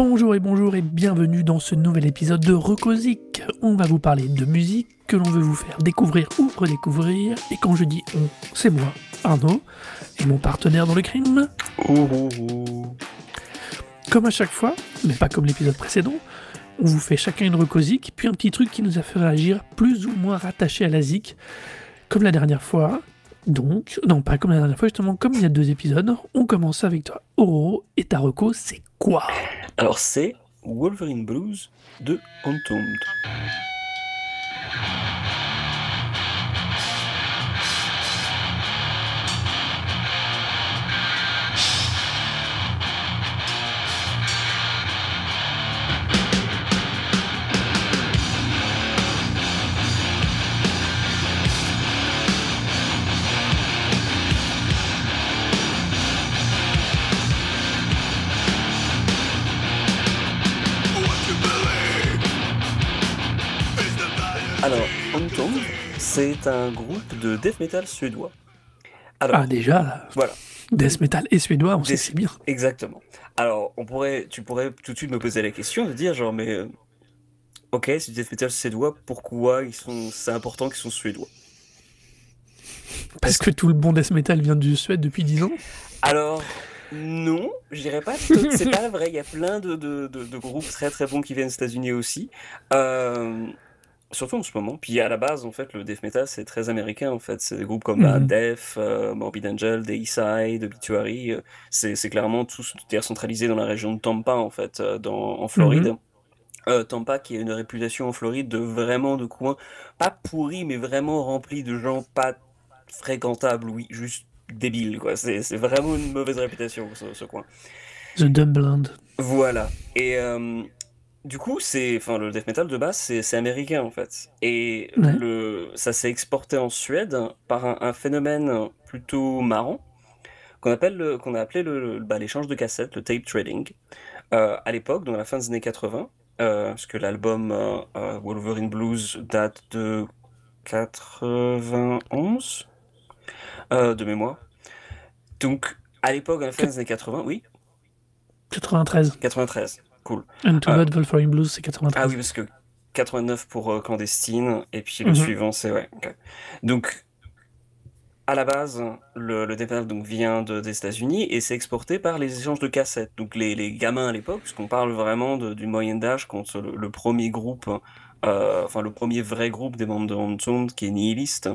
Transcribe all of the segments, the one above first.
Bonjour et bonjour et bienvenue dans ce nouvel épisode de Recosic. On va vous parler de musique que l'on veut vous faire découvrir ou redécouvrir. Et quand je dis on, c'est moi, Arnaud, et mon partenaire dans le crime. Comme à chaque fois, mais pas comme l'épisode précédent, on vous fait chacun une recosic, puis un petit truc qui nous a fait réagir plus ou moins rattaché à la zik, comme la dernière fois. Donc, non, pas comme la dernière fois, justement, comme il y a deux épisodes, on commence avec toi. Oro, et ta reco, c'est quoi? Alors, c'est Wolverine Blues de Entombed. C'est un groupe de death metal suédois. Alors, Ah, déjà, voilà, death metal et suédois, on sait Death- c'est bien. exactement. Alors, on pourrait, tu pourrais tout de suite me poser la question de dire genre, mais euh, ok, c'est death metal suédois, pourquoi ils sont, c'est important qu'ils sont suédois? Parce que tout le bon death metal vient du Suède depuis 10 ans. Alors, non, je dirais pas c'est pas vrai. Il y a plein de, de- de- de groupes très très bons qui viennent des États-Unis aussi. Euh, surtout en ce moment. Puis à la base, en fait, le death metal, c'est très américain, en fait. C'est des groupes comme bah, Mhm. Def, euh, Morbid Angel, Deicide, Obituary. euh, C'est clairement tout tout centralisé dans la région de Tampa, en fait, euh, dans, en Floride. Euh, Tampa qui a une réputation en Floride de vraiment de coin, pas pourri, mais vraiment rempli de gens pas fréquentables, oui, juste débiles, quoi. C'est c'est vraiment une mauvaise réputation, ce, ce coin. The Dumbland. Voilà. Et euh, du coup, c'est, enfin, le death metal de base, c'est américain, en fait. Et Ouais. le, ça s'est exporté en Suède par un, un phénomène plutôt marrant qu'on appelle le- qu'on a appelé le, bah, l'échange de cassettes, le tape trading. Euh, à l'époque, dans la fin des années 80, euh, parce que l'album euh, Wolverine Blues date de 91 euh, de mémoire. Donc, à l'époque, à la fin des années 80, oui, 93. 93, cool. And to Ah. God, Wolverine Blues, c'est 93. Ah oui, parce que 89 pour euh, Clandestine, et puis le Mhm. suivant, c'est ouais. Donc, à la base, le, le donc vient de- des États-Unis et c'est exporté par les échanges de cassettes. Donc, les, les gamins à l'époque, parce qu'on parle vraiment de- du Moyen Âge, quand le, le premier groupe, euh, enfin le premier vrai groupe des membres de Entombed, qui est nihiliste,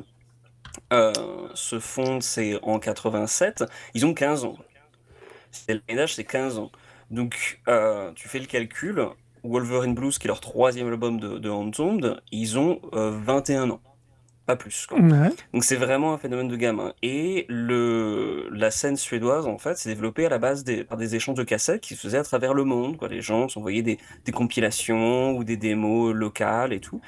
euh, se fonde, c'est en 87. Ils ont 15 ans. C'est- Le Moyen Âge, c'est 15 ans. Donc, euh, tu fais le calcul. Wolverine Blues, qui est leur troisième album de, de ils ont euh, 21 ans. Pas plus. quoi. Ouais. Donc c'est vraiment un phénomène de gamin. Et le, la scène suédoise, en fait, s'est développée à la base des, par des échanges de cassettes qui se faisaient à travers le monde. Quoi. Les gens s'envoyaient des, des compilations ou des démos locales et tout.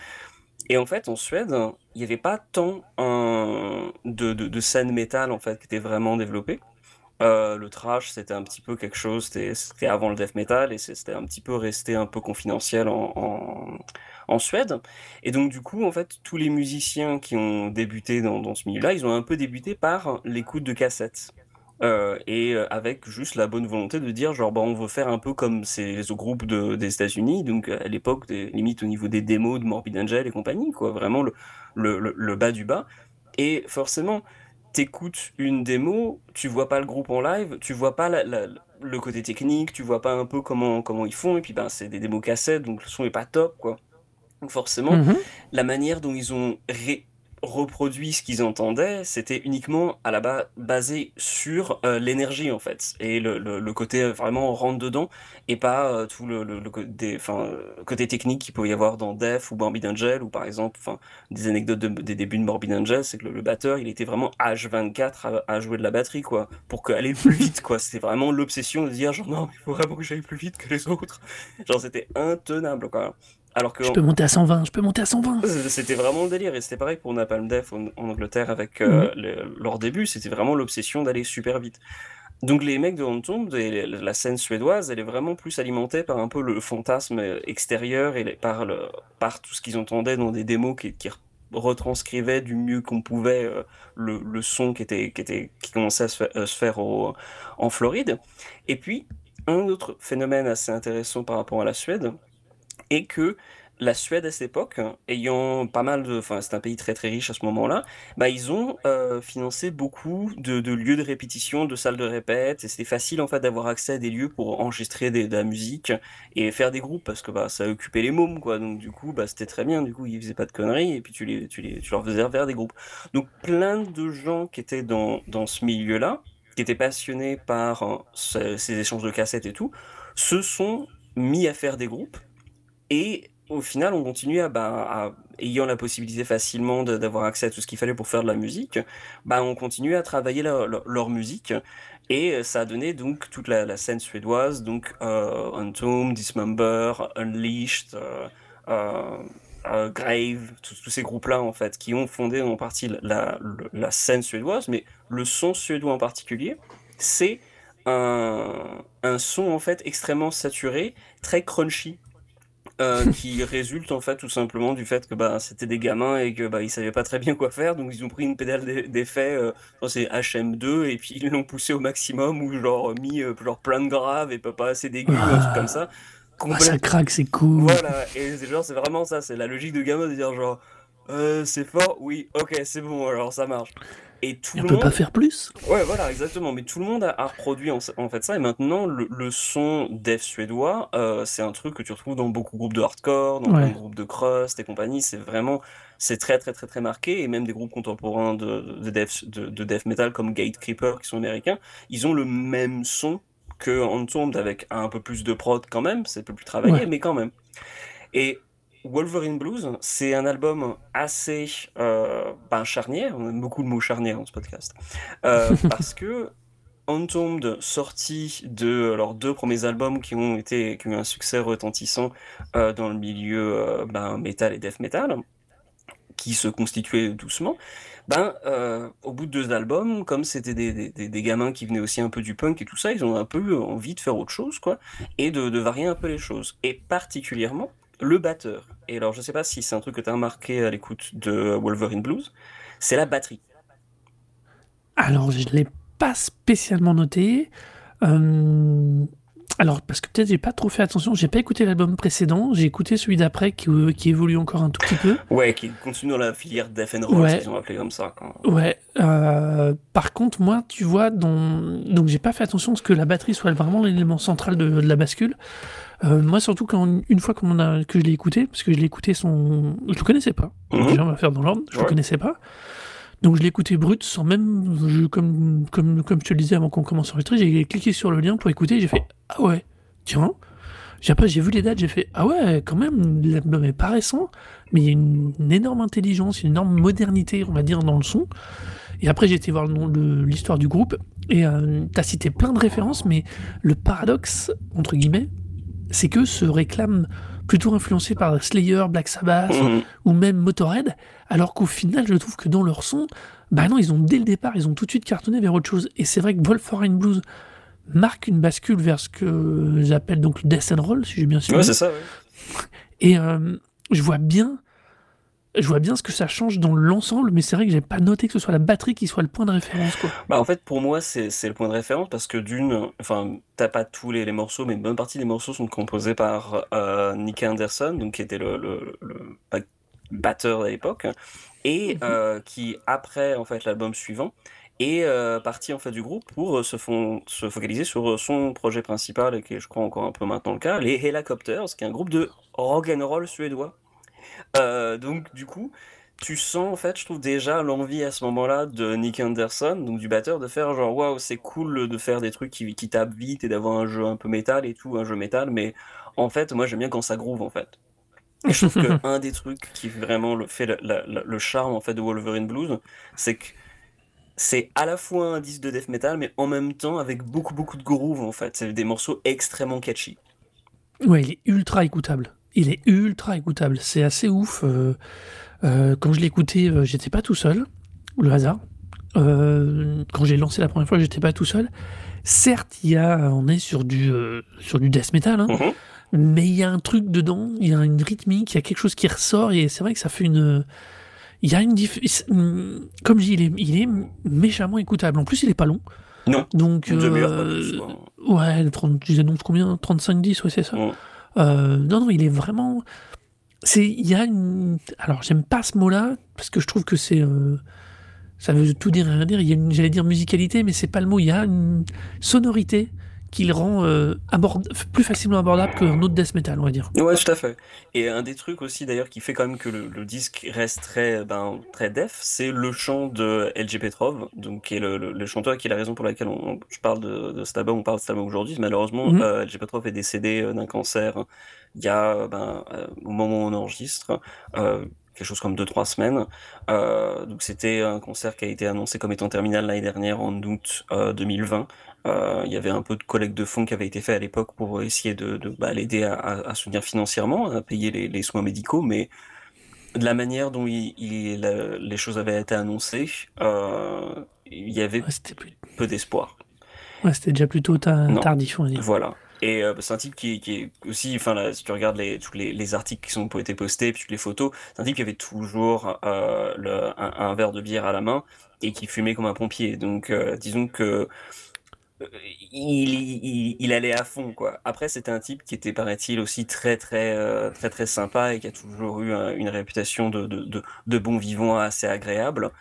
Et en fait, en Suède, il n'y avait pas tant un- de, de, de scène métal, en fait, qui était vraiment développée. Euh, le trash, c'était un petit peu quelque chose, c'était avant le death metal et c'était un petit peu resté un peu confidentiel en, Suède. Et donc, du coup, en fait, tous les musiciens qui ont débuté dans, ce milieu-là, ils ont un peu débuté par l'écoute de cassettes. Euh, et euh, avec juste la bonne volonté de dire, genre, bah, on veut faire un peu comme ces groupes de, des États-Unis, donc à l'époque, limite au niveau des démos de Morbid Angel et compagnie, quoi, vraiment le bas du bas. Et forcément, t'écoutes une démo, tu vois pas le groupe en live, tu vois pas la- la- le côté technique, tu vois pas un peu comment, comment ils font, et puis ben, c'est des démos cassettes, donc le son est pas top, quoi. Donc forcément, Mhm. la manière dont ils ont ré- reproduit ce qu'ils entendaient, c'était uniquement à la base basé sur euh, l'énergie en fait et le, côté euh, vraiment rentre dedans et pas euh, tout le, côté, technique qu'il peut y avoir dans Def ou Morbid Angel ou par exemple des anecdotes de- des débuts de Morbid Angel, c'est que le, batteur il était vraiment H24 à, à jouer de la batterie quoi pour aller plus vite quoi. C'était vraiment l'obsession de dire genre non il faut vraiment que j'aille plus vite que les autres. Genre c'était intenable quoi. Alors que Je peux monter à 120, je peux monter à 120. c'était vraiment le délire et c'était pareil pour Napalm Death en, en Angleterre avec euh, le- leur début, c'était vraiment l'obsession d'aller super vite. Donc les mecs de et la scène suédoise, elle est vraiment plus alimentée par un peu le fantasme extérieur et les- par, le, par tout ce qu'ils entendaient dans des démos qui, qui retranscrivaient du mieux qu'on pouvait euh, le, le son qui, était, qui, était, qui commençait à se, fa- à se faire au- en Floride. Et puis, un autre phénomène assez intéressant par rapport à la Suède est que la Suède à cette époque, ayant pas mal de, enfin c'est un pays très très riche à ce moment-là, bah ils ont euh, financé beaucoup de, lieux de répétition, de salles de répète, et c'était facile en fait d'avoir accès à des lieux pour enregistrer de la musique et faire des groupes parce que bah ça occupait les mômes quoi, donc du coup bah c'était très bien, du coup ils faisaient pas de conneries et puis tu les, tu les, tu leur faisais faire des groupes. Donc plein de gens qui étaient dans dans ce milieu-là, qui étaient passionnés par ce- ces échanges de cassettes et tout, se sont mis à faire des groupes et au final, on continue à, bah, ayant la possibilité facilement d'avoir accès à tout ce qu'il fallait pour faire de la musique, bah, on continue à travailler leur, musique. Et euh, ça a donné donc toute la, scène suédoise, donc euh, Dismember, Unleashed, euh, euh, Grave, tous ces groupes-là en fait, qui ont fondé en partie la scène suédoise, mais le son suédois en particulier, c'est un, un son en fait extrêmement saturé, très crunchy euh, qui résulte en fait tout simplement du fait que bah, c'était des gamins et que bah, ils savaient pas très bien quoi faire, donc ils ont pris une pédale d'e- d'effet, euh, c'est HM2, et puis ils l'ont poussé au maximum, ou genre mis euh, genre plein de graves et pas pas assez d'aigus, un truc comme ça. Ah, ça craque, c'est cool. Voilà, et c'est genre c'est vraiment ça, c'est la logique de gamin de dire genre euh, c'est fort, oui, ok, c'est bon, alors ça marche. Et tout on le peut monde... pas faire plus? Ouais, voilà, exactement. Mais tout le monde a, a reproduit en, en fait ça. Et maintenant, le, le son dev suédois, euh, c'est un truc que tu retrouves dans beaucoup de groupes de hardcore, dans Ouais. beaucoup de groupes de crust et compagnie. C'est vraiment, c'est très, très, très, très marqué. Et même des groupes contemporains de, de, dev, de, de death metal comme Gatekeeper, qui sont américains, ils ont le même son que Entombed avec un peu plus de prod quand même. C'est un peu plus travaillé, Ouais. mais quand même. Et Wolverine Blues, c'est un album assez euh, ben, charnière, on aime beaucoup le mot charnière dans ce podcast, euh, parce que Entombed, sorti de leurs deux premiers albums qui ont, été, qui ont eu un succès retentissant euh, dans le milieu euh, ben, metal et death metal, qui se constituait doucement, ben, euh, au bout de deux albums, comme c'était des, des, des- des gamins qui venaient aussi un peu du punk et tout ça, ils ont un peu envie de faire autre chose, quoi, et de, de varier un peu les choses. Et particulièrement, le batteur. Et alors, je sais pas si c'est un truc que tu as remarqué à l'écoute de Wolverine Blues, c'est la batterie. Alors, je l'ai pas spécialement noté. Euh, Alors, parce que peut-être j'ai pas trop fait attention, j'ai pas écouté l'album précédent, j'ai écouté celui d'après qui, euh, qui évolue encore un tout petit peu. Ouais, qui continue dans la filière Death and Roll, Ouais. ils ont appelé comme ça. Quand... Ouais. euh, par contre, moi, tu vois, dans... donc j'ai pas fait attention à ce que la batterie soit vraiment l'élément central de, de la bascule. Euh, moi, surtout quand une fois qu'on a, que je l'ai écouté, parce que je l'ai écouté son, je le connaissais pas. Mhm. Déjà, on va faire dans l'ordre. Je le Ouais. connaissais pas. Donc je l'ai écouté brut, sans même, je- comme, comme, comme je te le disais avant qu'on commence à enregistrer, j'ai cliqué sur le lien pour écouter, j'ai fait ah ouais, tiens. J'ai après j'ai vu les dates, j'ai fait ah ouais, quand même, l'album est pas récent, mais il y a une, une énorme intelligence, une énorme modernité, on va dire, dans le son. Et après j'ai été voir le le- l'histoire du groupe et euh, t'as cité plein de références, mais le paradoxe entre guillemets, c'est que se réclament plutôt influencés par Slayer, Black Sabbath, Mhm. ou même Motorhead, alors qu'au final, je trouve que dans leur son, bah non, ils ont dès le départ, ils ont tout de suite cartonné vers autre chose. Et c'est vrai que Wolfine Blues marque une bascule vers ce que j'appelle donc le Death and Roll, si j'ai bien suivi. Ouais, c'est ça, ouais. Et euh, je vois bien, je vois bien ce que ça change dans l'ensemble, mais c'est vrai que j'ai pas noté que ce soit la batterie qui soit le point de référence, quoi. Bah, en fait, pour moi, c'est le point de référence parce que d'une, enfin, t'as pas tous les, les morceaux, mais une bonne partie des morceaux sont composés par euh, Nick Anderson, donc qui était le, le, le ba- batteur à l'époque, et Mhm. euh, qui, après, en fait, l'album suivant, est euh, parti, en fait, du groupe pour se, fon- se focaliser sur son projet principal, et qui est, je crois, encore un peu maintenant le cas, les Helicopters, qui est un groupe de rock and roll suédois. Euh, donc, du coup, tu sens, en fait, je trouve déjà l'envie à ce moment-là de Nick Anderson, donc du batteur, de faire genre, waouh, c'est cool de faire des trucs qui, qui tapent vite et d'avoir un jeu un peu métal et tout, un jeu métal, mais en fait, moi, j'aime bien quand ça groove, en fait. Et je trouve que un des trucs qui vraiment le, fait le, la- la- le charme, en fait, de Wolverine Blues, c'est que c'est à la fois un disque de death metal, mais en même temps avec beaucoup, beaucoup de groove, en fait. C'est des morceaux extrêmement catchy. Ouais, il est ultra écoutable. Il est ultra écoutable. C'est assez ouf. euh, euh, quand je l'ai écouté, euh, j'étais pas tout seul. Le hasard. Quand j'ai lancé la première fois, j'étais pas tout seul. Certes, il y a, on est sur du, sur du death metal, hein, Mhm. mais il y a un truc dedans, il y a une rythmique, il y a quelque chose qui ressort, et c'est vrai que ça fait une. Il y a une diff- Comme je dis, il est, il est méchamment écoutable. En plus, il est pas long. Non. Donc, euh, ouais, 30, tu annonces combien? 35-10, ouais, c'est ça. Mm. Euh, non, non, il est vraiment. Il y a. Alors, j'aime pas ce mot-là parce que je trouve que c'est. euh, ça veut tout dire et rien dire. J'allais dire musicalité, mais c'est pas le mot. Il y a une sonorité qui le rend euh, abord- plus facilement abordable qu'un autre death metal, on va dire. Ouais, tout à fait. Et un des trucs aussi d'ailleurs qui fait quand même que le, le disque reste très, ben, très def, c'est le chant de LG Petrov, donc qui est le, le- le chanteur qui est la raison pour laquelle on, je parle de, de cet album, on parle de cet album aujourd'hui. Malheureusement, Mhm. euh, LG Petrov est décédé euh, d'un cancer il y a, ben, au moment où on enregistre, quelque chose comme 2-3 semaines. Euh, donc c'était un concert qui a été annoncé comme étant terminal l'année dernière en août euh, 2020. Euh, il y avait un peu de collecte de fonds qui avait été fait à l'époque pour essayer de, de bah, l'aider à, à, à soutenir financièrement, à payer les, les soins médicaux, mais de la manière dont il, il- la- les choses avaient été annoncées, euh, il y avait Ouais, c'était, plus- peu d'espoir. ouais, c'était déjà plutôt ta- tardif, on va dire. Voilà. Et euh, c'est un type qui, est aussi, enfin là, si tu regardes les, tous les, les articles qui ont été postés, puis les photos, c'est un type qui avait toujours euh, un, verre de bière à la main et qui fumait comme un pompier. Donc euh, disons que il, il, allait à fond quoi. Après c'était un type qui était paraît-il aussi très très très très sympa et qui a toujours eu un- une réputation de, de bon vivant assez agréable.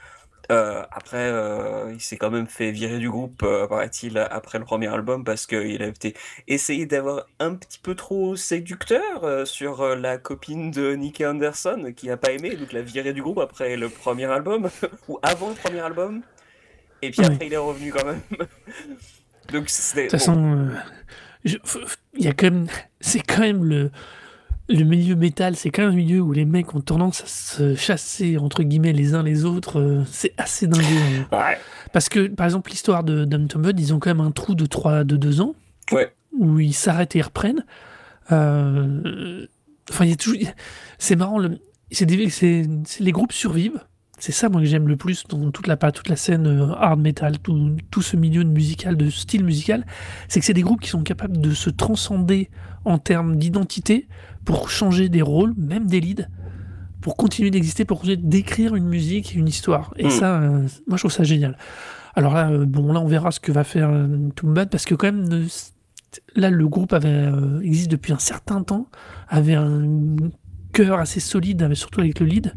Euh, après, euh, il s'est quand même fait virer du groupe, euh, paraît-il, après le premier album, parce qu'il a été essayé d'avoir un petit peu trop séducteur euh, sur la copine de Nicky Anderson, qui n'a pas aimé, donc l'a viré du groupe après le premier album, ou avant le premier album. Et puis Oui. après, il est revenu quand même. donc. De toute façon, il y a quand même, c'est quand même le, le milieu métal, c'est quand même un milieu où les mecs ont tendance à se chasser entre guillemets les uns les autres. euh, c'est assez dingue. Ouais. Parce que par exemple l'histoire de Dumb Tombed, ils ont quand même un trou de 3 de 2 ans Ouais. où ils s'arrêtent et ils reprennent. Euh, Enfin, il y a toujours, c'est marrant. Le, c'est des, c'est, c'est- les groupes survivent. C'est ça moi que j'aime le plus dans toute la toute la scène euh, hard metal, tout, tout ce milieu de musical, de style musical, c'est que c'est des groupes qui sont capables de se transcender en termes d'identité pour changer des rôles, même des leads, pour continuer d'exister, pour continuer d'écrire une musique et une histoire. Et Mm. ça, euh, moi je trouve ça génial. Alors là, euh, bon, là on verra ce que va faire euh, Tomb Bad, parce que quand même, là le groupe avait, existe depuis un certain temps, avait un cœur assez solide, surtout avec le lead.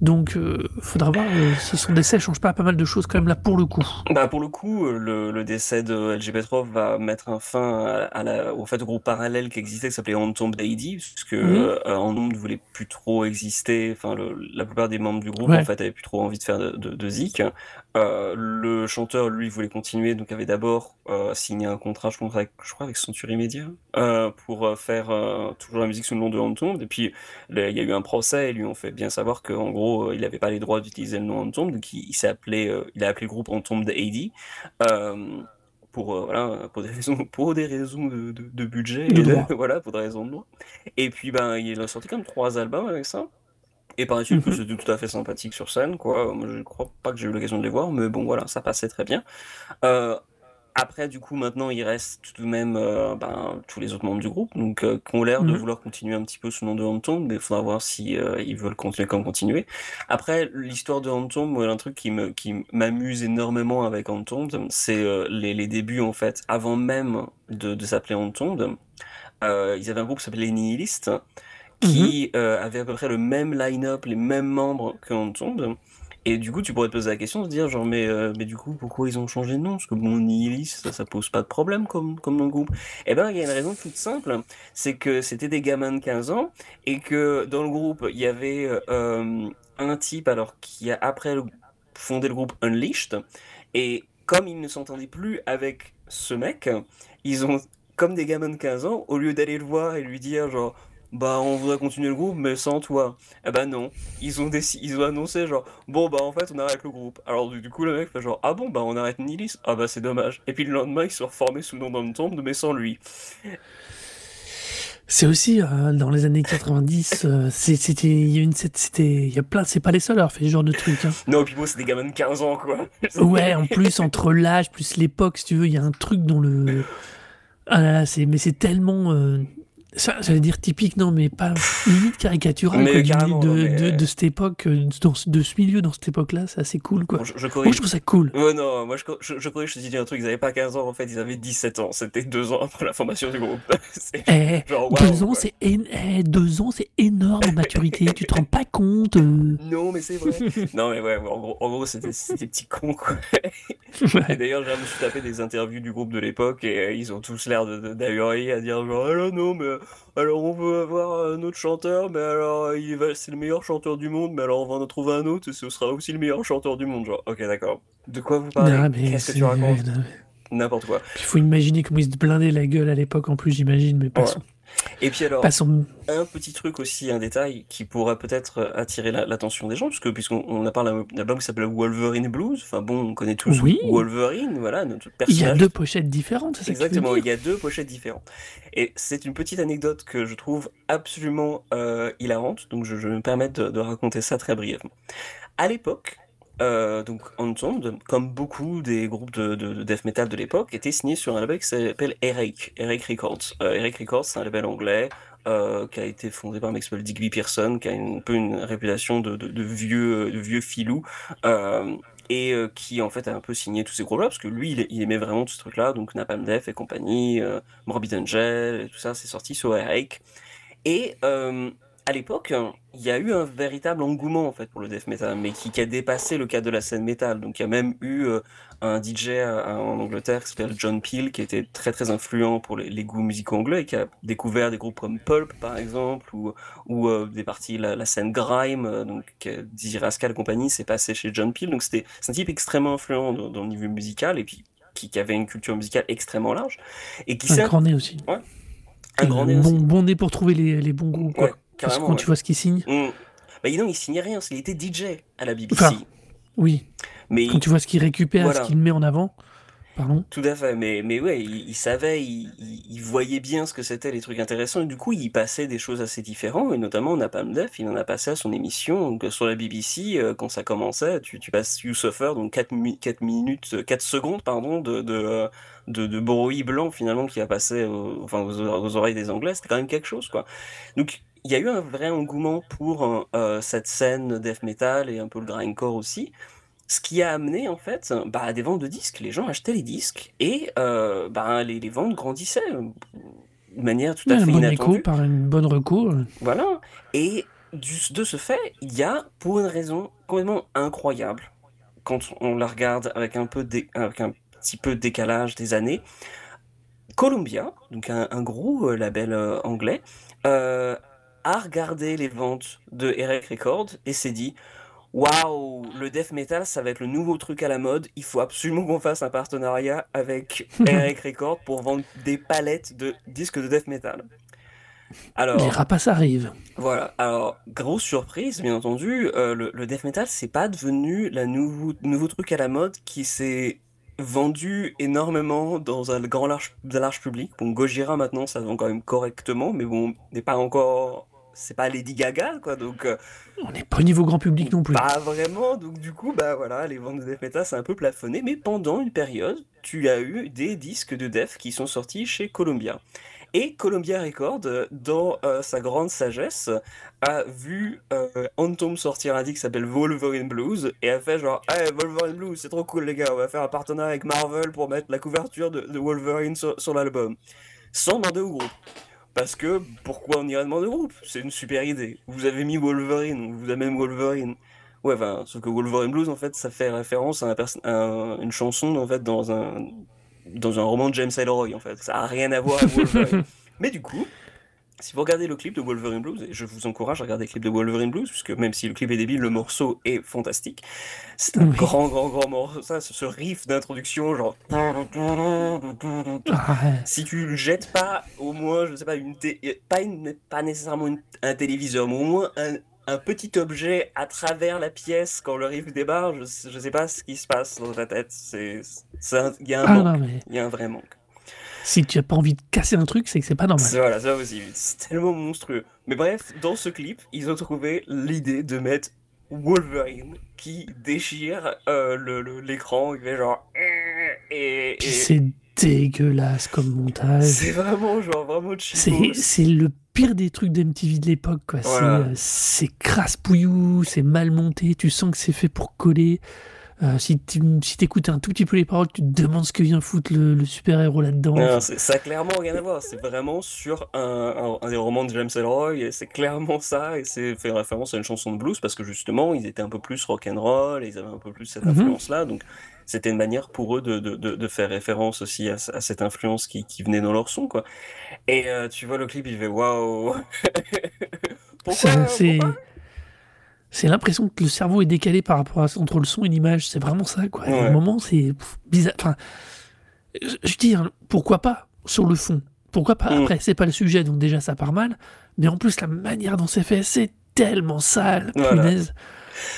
Donc, euh, faudra voir euh, si son décès change pas pas mal de choses quand même là pour le coup. Bah pour le coup, euh, le, le décès de LG Petrov va mettre un fin à, à la, au fait, au groupe parallèle qui existait, qui s'appelait Entombed AD, puisque Mhm. euh, ne voulait plus trop exister. Enfin, le- la plupart des membres du groupe Ouais. en fait avaient plus trop envie de faire de, de, de zik. Euh, le chanteur, lui, voulait continuer, donc avait d'abord euh, signé un contrat, je crois, avec, je crois, avec Century Media, euh, pour faire toujours la musique sous le nom de Entombed. Et puis il y a eu un procès et lui ont fait bien savoir qu'en gros, il n'avait pas les droits d'utiliser le nom Entombed, donc il, il s'est appelé, il a appelé le groupe Entombed AD. Pour, euh, voilà, pour des raisons, pour des raisons de, de, de budget, et de- voilà, pour des raisons de droit. Et puis, ben, il a sorti quand même trois albums avec ça. Et que Mhm. c'était tout à fait sympathique sur scène, quoi. Moi, je crois pas que j'ai eu l'occasion de les voir, mais bon, voilà, ça passait très bien. Euh, après, du coup, maintenant, il reste tout de même euh, ben, tous les autres membres du groupe, donc euh, qui ont l'air de Mhm. vouloir continuer un petit peu sous le nom de Hantom, mais il faudra voir si euh, ils veulent continuer comme continuer. Après, l'histoire de Hantom, moi, un truc qui me qui m'amuse énormément avec Hantom, c'est les, les débuts en fait, avant même de, de s'appeler. Euh, ils avaient un groupe qui s'appelait les Nihilistes, qui euh, avait à peu près le même line-up, les mêmes membres que. Et du coup, tu pourrais te poser la question de se dire, genre, mais, euh, mais du coup, pourquoi ils ont changé de nom? Parce que bon, Nihilist, ça, ça pose pas de problème comme, comme nom de groupe. Eh ben, il y a une raison toute simple, c'est que c'était des gamins de 15 ans, et que dans le groupe, il y avait euh, un type, alors, qui a après le- fondé le groupe Unleashed, et comme ils ne s'entendaient plus avec ce mec, ils ont, comme des gamins de 15 ans, au lieu d'aller le voir et lui dire, genre, bah, on voudrait continuer le groupe, mais sans toi. Eh ben non, ils ont, ils ont annoncé genre bon bah en fait on arrête le groupe. Alors du, du coup le mec fait genre ah bon bah on arrête Nilis. Ah bah c'est dommage. Et puis le lendemain ils se sont reformés sous le nom d'Entombe mais sans lui. C'est aussi euh, dans les années 90, euh, c'était, il y a une, c'était, il y a plein, c'est pas les seuls à avoir fait ce genre de truc. Hein. Non puis bon c'est des gamins de 15 ans quoi. Ouais, en plus entre l'âge plus l'époque, si tu veux, il y a un truc dans le. Ah là là, c'est, mais c'est tellement, euh, ça, j'allais dire typique, non, mais pas limite caricatural Mais de, mais- de, de cette époque, euh, dans, de ce milieu, dans cette époque-là, c'est assez cool, quoi. Bon, je, je Moi, je trouve ça cool. Ouais, non, moi je, je, je corrige, je te dis un truc, ils avaient pas 15 ans en fait, ils avaient 17 ans, c'était deux ans après la formation du groupe. Eh, genre, deux ans, c'est eh, deux ans, c'est énorme en maturité. tu te rends pas compte euh. Non, mais c'est vrai. non, mais ouais, en gros, en gros c'était des petits cons quoi. Ouais. d'ailleurs, je me suis tapé des interviews du groupe de l'époque et euh, ils ont tous l'air de- de- d'ahurir à dire genre, alors non, mais alors on veut avoir un autre chanteur, mais alors euh, il va, c'est le meilleur chanteur du monde, mais alors on va en trouver un autre et ce sera aussi le meilleur chanteur du monde. Genre, ok, d'accord. De quoi vous parlez? Non, Qu'est-ce que c'est- tu racontes? ouais, non, mais- N'importe quoi. Il faut imaginer comment ils se blindaient la gueule à l'époque, en plus, j'imagine, mais passons. Et puis alors, Passons. un petit truc aussi, un détail qui pourrait peut-être attirer la- l'attention des gens, puisque puisqu'on on a parlé d'un album qui s'appelle Wolverine Blues. Enfin bon, on connaît tous Oui. Wolverine, voilà, notre Il y a personnage. deux pochettes différentes, c'est ça Exactement, il y a deux pochettes différentes. Et c'est une petite anecdote que je trouve absolument euh, hilarante, donc je, je vais me permettre de, de raconter ça très brièvement. À l'époque, euh, donc Entombed, comme beaucoup des groupes de, de- de death metal de l'époque, était signé sur un label qui s'appelle Eric, Eric Records. Euh, Eric Records, c'est un label anglais euh, qui a été fondé par s'appelle Digby Pearson, qui a un peu une réputation de, vieux, vieux filou. euh, et qui en fait a un peu signé tous ces groupes-là, parce que lui, il, aimait vraiment tout ce truc-là, donc Napalm Death et compagnie, Morbid Angel, et tout ça, c'est sorti sur Eric. Et à l'époque, il y a eu un véritable engouement en fait pour le death metal, mais qui, qui a dépassé le cadre de la scène metal. Donc il y a même eu euh, un DJ à- à- en Angleterre qui s'appelle John Peel, qui était très très influent pour les, les goûts musicaux anglais, et qui a découvert des groupes comme Pulp par exemple, ou, ou euh, des parties, la, la scène grime, euh, donc Dizzy Rascal et compagnie, c'est passé chez John Peel. Donc c'était un type extrêmement influent dans, dans le niveau musical, et puis qui, qui avait une culture musicale extrêmement large, et qui s'est Un grand nez aussi. un grand nez bon, aussi. bon nez pour trouver les, les bons groupes. Ouais, carrément, quand ouais. tu vois ce qu'ils signent, Mm. Bah, non, il signait rien, il était DJ à la BBC. Enfin, oui. mais Quand tu vois ce qu'il récupère, Voilà. ce qu'il met en avant, pardon. tout à fait, mais, mais ouais, il, il savait, il, voyait bien ce que c'était les trucs intéressants, et du coup, il passait des choses assez différentes, et notamment Napalm Death, il en a passé à son émission donc, sur la BBC, euh, quand ça commençait, tu, tu passes You Suffer, donc 4, minutes, euh, 4 secondes, pardon, de, de, euh, de, de bruit blanc, finalement, qui a passé aux, enfin, aux, aux oreilles des Anglais, c'était quand même quelque chose, quoi. Donc, il y a eu un vrai engouement pour euh, cette scène death metal et un peu le grindcore aussi. Ce qui a amené en fait bah, à des ventes de disques. Les gens achetaient les disques et euh, bah, les, les ventes grandissaient euh, de manière tout à un fait bon inattendue. écho par une bonne reco. euh. Voilà. Et du- de ce fait, il y a, pour une raison complètement incroyable, quand on la regarde avec un, peu dé- avec un petit peu de décalage des années, Columbia, donc un, un gros euh, label euh, anglais, euh, a regardé les ventes de Eric Records et s'est dit Waouh, le death metal, ça va être le nouveau truc à la mode. Il faut absolument qu'on fasse un partenariat avec Eric Records pour vendre des palettes de disques de death metal. Alors, Les rapaces arrivent. voilà, alors, grosse surprise, bien entendu, euh, le, le death metal, c'est pas devenu le nouveau, nouveau truc à la mode qui s'est vendu énormément dans un grand large, large public. Bon, Gojira maintenant, ça vend quand même correctement, mais bon, n'est pas encore. C'est pas Lady Gaga, quoi, donc. euh, On n'est pas au niveau grand public non plus. pas vraiment, donc du coup, bah voilà, les ventes de death metal, c'est un peu plafonné, mais pendant une période, tu as eu des disques de death qui sont sortis chez Columbia. Et Columbia Records, euh, dans euh, sa grande sagesse, a vu euh, Anthem sortir un disque qui s'appelle Wolverine Blues, et a fait genre, hey, Wolverine Blues, c'est trop cool les gars, on va faire un partenariat avec Marvel pour mettre la couverture de, de Wolverine sur, sur l'album. Sans demander au groupe. Parce que, pourquoi on irait demander au groupe? C'est une super idée. Vous avez mis Wolverine, on vous a même Wolverine. Ouais, enfin, sauf que Wolverine Blues, en fait, ça fait référence à, un à un- une chanson, en fait, dans un, dans un roman de James Ellroy, en fait. Ça a rien à voir avec Wolverine. Mais du coup, si vous regardez le clip de Wolverine Blues, et je vous encourage à regarder le clip de Wolverine Blues, puisque même si le clip est débile, le morceau est fantastique. C'est un Oui. grand, grand, grand morceau. Ça, ce riff d'introduction, genre. Ah. Si tu le jettes pas, au moins, je sais pas, une té- pas, une- pas nécessairement une- un téléviseur, mais au moins un, un petit objet à travers la pièce quand le riff débarre, je, je sais pas ce qui se passe dans ta tête. Un- il y a un Ah manque. non, mais Il y a un vrai manque. Si tu as pas envie de casser un truc, c'est que c'est pas normal. C'est- Voilà, ça aussi, c'est tellement monstrueux. Mais bref, dans ce clip, ils ont trouvé l'idée de mettre Wolverine qui déchire euh, l'écran, il fait genre. Et, Puis et- c'est dégueulasse comme montage. C'est vraiment, genre, vraiment cheapos. c'est le pire des trucs d'MTV de l'époque, quoi. Voilà. euh, C'est crasse-pouillou, c'est mal monté, tu sens que c'est fait pour coller. Euh, si tu si écoutes un tout petit peu les paroles, tu te demandes ce que vient foutre le, le super-héros là-dedans. Non, ça a clairement rien à voir. C'est vraiment sur un, un- un des romans de James Ellroy, et c'est clairement ça, et c'est fait référence à une chanson de blues parce que justement, ils étaient un peu plus rock'n'roll, ils avaient un peu plus cette Mhm. influence-là, donc c'était une manière pour eux de, de, de, de faire référence aussi à, à cette influence qui, qui venait dans leur son, quoi. Et euh, tu vois le clip, il fait waouh. Pourquoi, Ça, C'est pourquoi? C'est l'impression que le cerveau est décalé par rapport à entre le son et l'image. C'est vraiment ça, quoi. À Ouais. un moment, c'est bizarre. Enfin, je je dis, hein, pourquoi pas sur le fond? Pourquoi pas? Mm. Après, c'est pas le sujet, donc déjà ça part mal. Mais en plus, la manière dont c'est fait, c'est tellement sale, Voilà. punaise.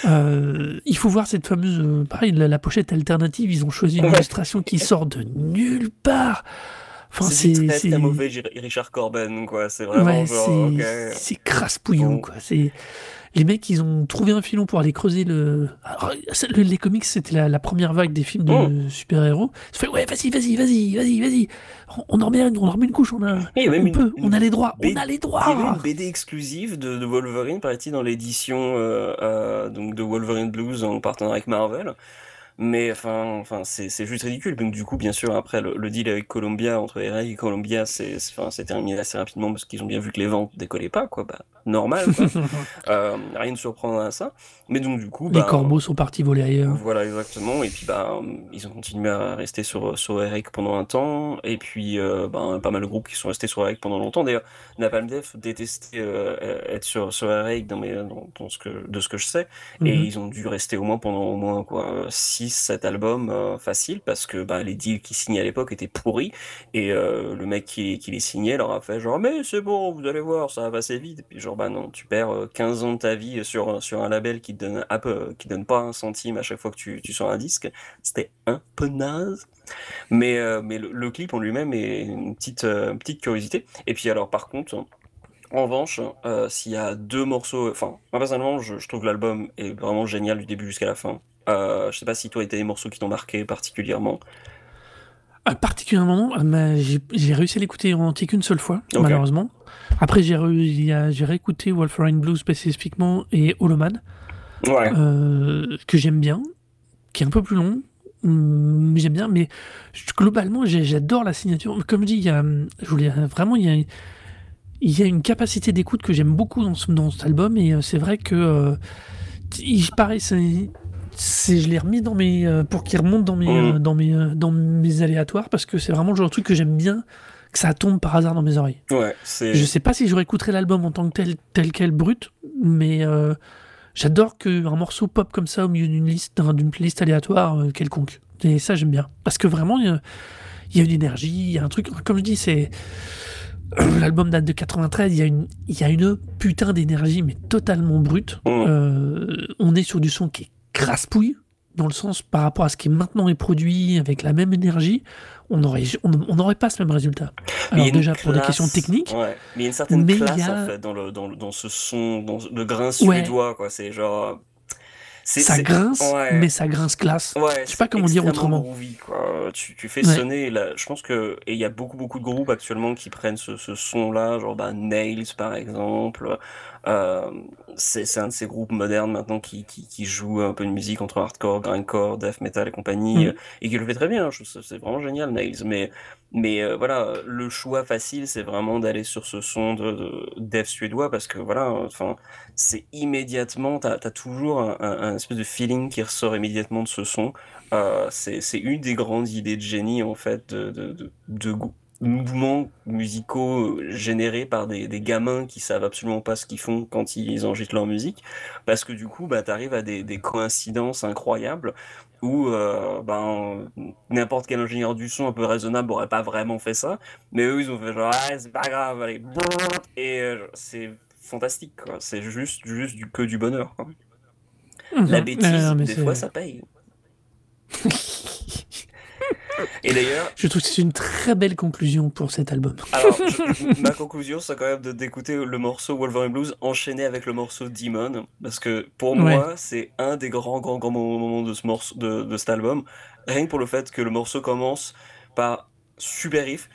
Euh, il faut voir cette fameuse, euh, pareil, la, la pochette alternative. Ils ont choisi une Ouais. illustration qui sort de nulle part. Enfin, C'est c'est très, mauvais Richard Corben, quoi. C'est vraiment Ouais, genre, c'est crasse-pouillon, Bon. quoi. C'est les mecs, ils ont trouvé un filon pour aller creuser le. Alors, le- les comics, c'était la, la première vague des films de Oh. super-héros. Ils fait ouais, vas-y, vas-y, vas-y, vas-y, vas-y. On, en remet une, on en remet une couche, on a. On une- peut, une on a les droits, B- on a les Il y avait droits. une BD exclusive de, de Wolverine, paraît-il, dans l'édition euh, euh, donc de Wolverine Blues en partenariat avec Marvel. Mais enfin, enfin c'est juste ridicule. Donc du coup, bien sûr, après le, le deal avec Columbia, entre Eric et Columbia, c'est terminé assez rapidement parce qu'ils ont bien vu que les ventes décollaient pas, quoi. Bah, normal, quoi. Euh, rien de surprenant à ça. Mais donc du coup, les bah, corbeaux sont partis voler ailleurs. voilà, exactement. Et puis, bah, ils ont continué à rester sur, sur Eric pendant un temps. Et puis, euh, bah, pas mal de groupes qui sont restés sur Eric pendant longtemps. D'ailleurs, Napalm Death détestait euh, être sur, sur Eric dans mes, dans, dans ce que, de ce que je sais. Et Mhm. ils ont dû rester au moins pendant au moins quoi, 6, 7 albums euh, faciles parce que bah, les deals qu'ils signaient à l'époque étaient pourris. Et euh, le mec qui, les signait leur a fait genre, mais c'est bon, vous allez voir, ça va passer vite. Et puis, genre, bah non, tu perds euh, 15 ans de ta vie sur, sur un label qui te donne, un peu, qui donne pas un centime à chaque fois que tu, tu sors un disque. C'était un peu naze. Mais, euh, mais le, le clip en lui-même est une petite, euh, petite curiosité. Et puis, alors, par contre, en revanche, euh, s'il y a deux morceaux, enfin, moi personnellement, je, je trouve que l'album est vraiment génial du début jusqu'à la fin. Euh, je sais pas si toi, t'as des morceaux qui t'ont marqué particulièrement. Ah, particulièrement, euh, mais j'ai réussi à l'écouter en entier qu'une seule fois, malheureusement. Après, j'ai il y a- réécouté Wolverine Blues spécifiquement et Holoman. Ouais. euh, que j'aime bien, qui est un peu plus long, mais j'aime bien. Mais globalement, j'adore la signature. Comme je dis, il y a, je voulais vraiment, il y a, il y a une capacité d'écoute que j'aime beaucoup dans, ce, dans cet album. Et euh, c'est vrai que, euh, il- pareil, c'est, je l'ai remis dans mes, euh, pour qu'il remonte dans mes, Mhm. euh, dans mes, dans mes aléatoires parce que c'est vraiment le genre de truc que j'aime bien, que ça tombe par hasard dans mes oreilles. Ouais. Je sais pas si je réécouterai l'album en tant que tel, tel quel brut, mais j'adore qu'un morceau pop comme ça au milieu d'une liste, d'un- d'une playlist aléatoire quelconque. Et ça, j'aime bien. Parce que vraiment, il y, y a une énergie, il y a un truc. Comme je dis, c'est. L'album date de 93, il y, a une, il y a une putain d'énergie, mais totalement brute. Mm. Euh, on est sur du son qui est crasse-pouille, dans le sens par rapport à ce qui maintenant est produit avec la même énergie, on n'aurait on, on n'aurait pas ce même résultat. Alors déjà pour des questions techniques, Ouais, mais il y a une certaine classe a- en fait dans, le, dans, le- dans ce son, dans le grain suédois, quoi. C'est genre. C'est- ça grince, ouais. mais ça grince classe. Ouais, Je sais pas comment dire autrement. groovy, quoi. Tu, tu fais Ouais. sonner, là, je pense que, et il y a beaucoup, beaucoup de groupes actuellement qui prennent ce, ce son-là, genre bah, Nails par exemple. Euh, c'est c'est un de ces groupes modernes maintenant qui, qui, qui joue un peu de musique entre hardcore, grindcore, death metal et compagnie, euh, et qui le fait très bien. C'est vraiment génial, Nails. Mais, mais euh, voilà, le choix facile, c'est vraiment d'aller sur ce son de, de death suédois parce que voilà, enfin, c'est immédiatement, t'as as toujours un, espèce de feeling qui ressort immédiatement de ce son. Euh, c'est une des grandes idées de génie en fait de, de, mouvements musicaux euh, générés par des, gamins qui savent absolument pas ce qu'ils font quand ils enregistrent leur musique parce que du coup bah t'arrives à des, des coïncidences incroyables où euh, ben n'importe quel ingénieur du son un peu raisonnable aurait pas vraiment fait ça mais eux ils ont fait genre ah, c'est pas grave allez et euh, c'est fantastique quoi c'est juste juste du que du bonheur quoi. la Mhm. bêtise mais des c'est- fois ça paye et d'ailleurs Je trouve que c'est une très belle conclusion pour cet album. alors je- ma conclusion c'est quand même d'écouter le morceau Wolverine Blues enchaîné avec le morceau Demon parce que pour Ouais. moi c'est un des grands grands grands moments de ce morceau de, de cet album rien que pour le fait que le morceau commence par super riff.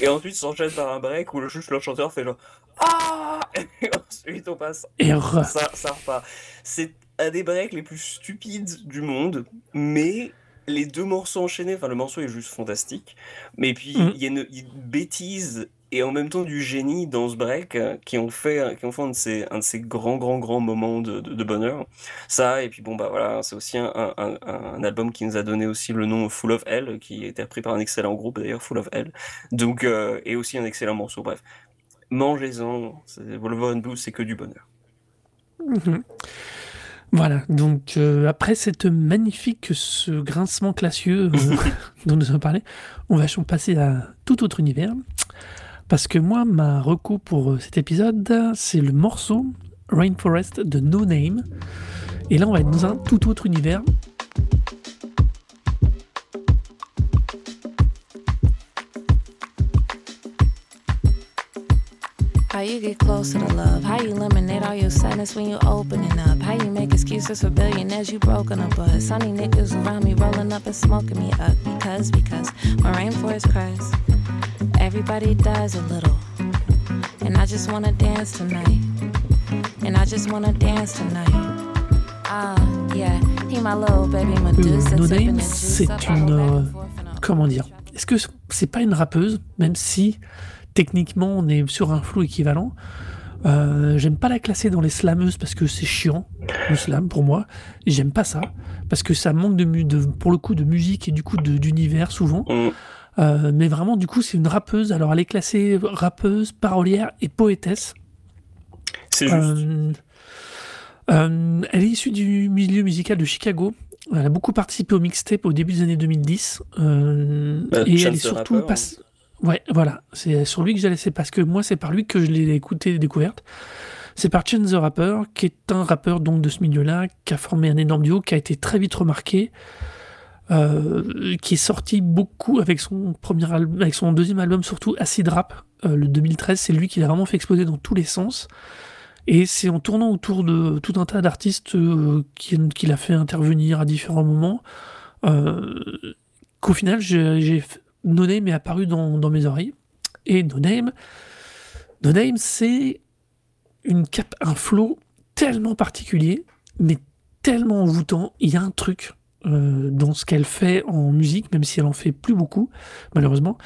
Et ensuite s'enchaîne par un break où juste le chanteur fait genre Ah Et ensuite on passe. Et ça, ça repart. C'est un des breaks les plus stupides du monde, mais les deux morceaux enchaînés, enfin le morceau est juste fantastique, mais puis mm. il y a une, bêtise et en même temps du génie dans ce break euh, qui ont fait, qui ont fait un, de ces, un de ces grands, grands, grands moments de, de, bonheur. Ça, et puis bon, bah voilà, c'est aussi un, un, un, album qui nous a donné aussi le nom Full of Hell, qui a été repris par un excellent groupe d'ailleurs, Full of Hell, donc, euh, et aussi un excellent morceau, bref. Mangez-en, Wolverine Blues, c'est que du bonheur. Mhm. Voilà, donc euh, après cette magnifique, ce grincement classieux dont nous avons parlé, on va passer à tout autre univers. Parce que moi, ma recours pour euh, cet épisode, c'est le morceau Rainforest de No Name. Et là, on va être dans un tout autre univers. How you get closer to love? How you eliminate all your sadness when you opening up? How you make excuses for billionaires you broken up with? Sunny niggas around me rolling up and smoking me up because because my rainforest cries. Everybody does a little. And I just wanna dance tonight. And I just wanna dance tonight. Ah, yeah. He my little baby Medusa. No Name, c'est une. Euh, comment dire Est-ce que c'est pas une rappeuse, même si techniquement on est sur un flou équivalent euh, J'aime pas la classer dans les slameuses parce que c'est chiant, le slam pour moi. J'aime pas ça parce que ça manque de, de, pour le coup de musique et du coup d'univers souvent. Mm. Euh, mais vraiment, du coup, c'est une rappeuse. Alors, elle est classée rappeuse, parolière et poétesse. C'est juste. Euh, euh, elle est issue du milieu musical de Chicago. Elle a beaucoup participé au mixtape au début des années 2010. Bah, et elle est surtout. Hein. Ouais, voilà. C'est sur lui que j'ai laissé parce que moi, c'est par lui que je l'ai écouté et découverte. C'est par Chance the Rapper, qui est un rappeur donc de ce milieu-là, qui a formé un énorme duo, qui a été très vite remarqué. Euh, qui est sorti beaucoup avec son premier album, avec son deuxième album surtout Acid Rap, euh, le 2013. C'est lui qui l'a vraiment fait exploser dans tous les sens. Et c'est en tournant autour de tout un tas d'artistes euh, qu'il a fait intervenir à différents moments qu'au final j'ai No Name est apparu dans, dans, mes oreilles. Et No Name, c'est une cap, un flow tellement particulier, mais tellement envoûtant. Il y a un truc euh, dans ce qu'elle fait en musique, même si elle en fait plus beaucoup, malheureusement.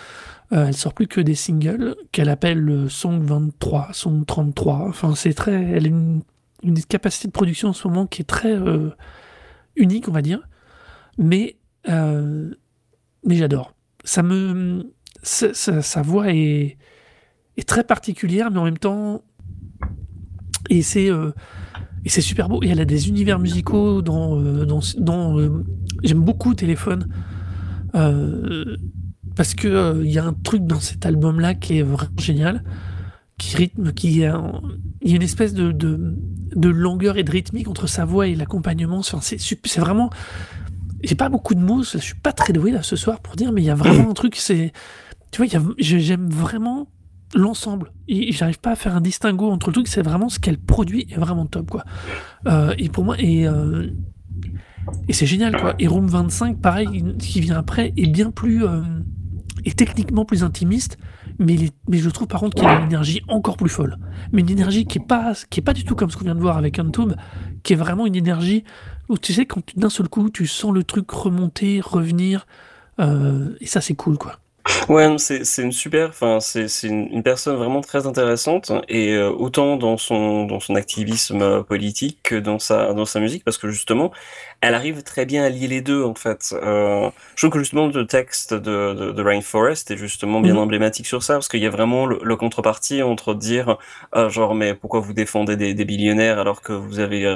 Euh, elle sort plus que des singles qu'elle appelle Song 23, Song 33. Enfin, c'est très. Elle a une, capacité de production en ce moment qui est très euh, unique, on va dire. Mais, mais j'adore. Ça me. Sa, voix est, est très particulière, mais en même temps. Et c'est et c'est super beau. Et elle a des univers musicaux dans. Euh, dans, euh, J'aime beaucoup Téléphone. Euh, parce que il y a un truc dans cet album-là qui est vraiment génial. Qui rythme, qui. a, il y a une espèce de, de, longueur et de rythmique entre sa voix et l'accompagnement. Enfin, c'est vraiment. J'ai pas beaucoup de mots, je suis pas très doué là ce soir pour dire, mais il y a vraiment un truc, c'est. Tu vois, j'aime vraiment l'ensemble. Et j'arrive pas à faire un distinguo entre le truc, c'est vraiment ce qu'elle produit est vraiment top, quoi. Euh, et pour moi, et, euh, et c'est génial, quoi. Et Room 25, pareil, qui vient après, est bien plus. Euh, est techniquement plus intimiste, mais, mais je trouve par contre qu'il a une énergie encore plus folle. Mais une énergie qui est pas, qui est pas du tout comme ce qu'on vient de voir avec Untomb, qui est vraiment une énergie où tu sais, quand d'un seul coup, tu sens le truc remonter, revenir, et ça, c'est cool, quoi. Ouais, c'est une super, enfin c'est une, une personne vraiment très intéressante et euh, autant dans son dans son activisme politique que dans sa dans sa musique parce que justement elle arrive très bien à lier les deux en fait. Euh, je trouve que justement le texte de, de, de Rainforest est justement bien mhm. emblématique sur ça parce qu'il y a vraiment le, le contrepartie entre dire euh, genre mais pourquoi vous défendez des, des billionnaires alors que vous avez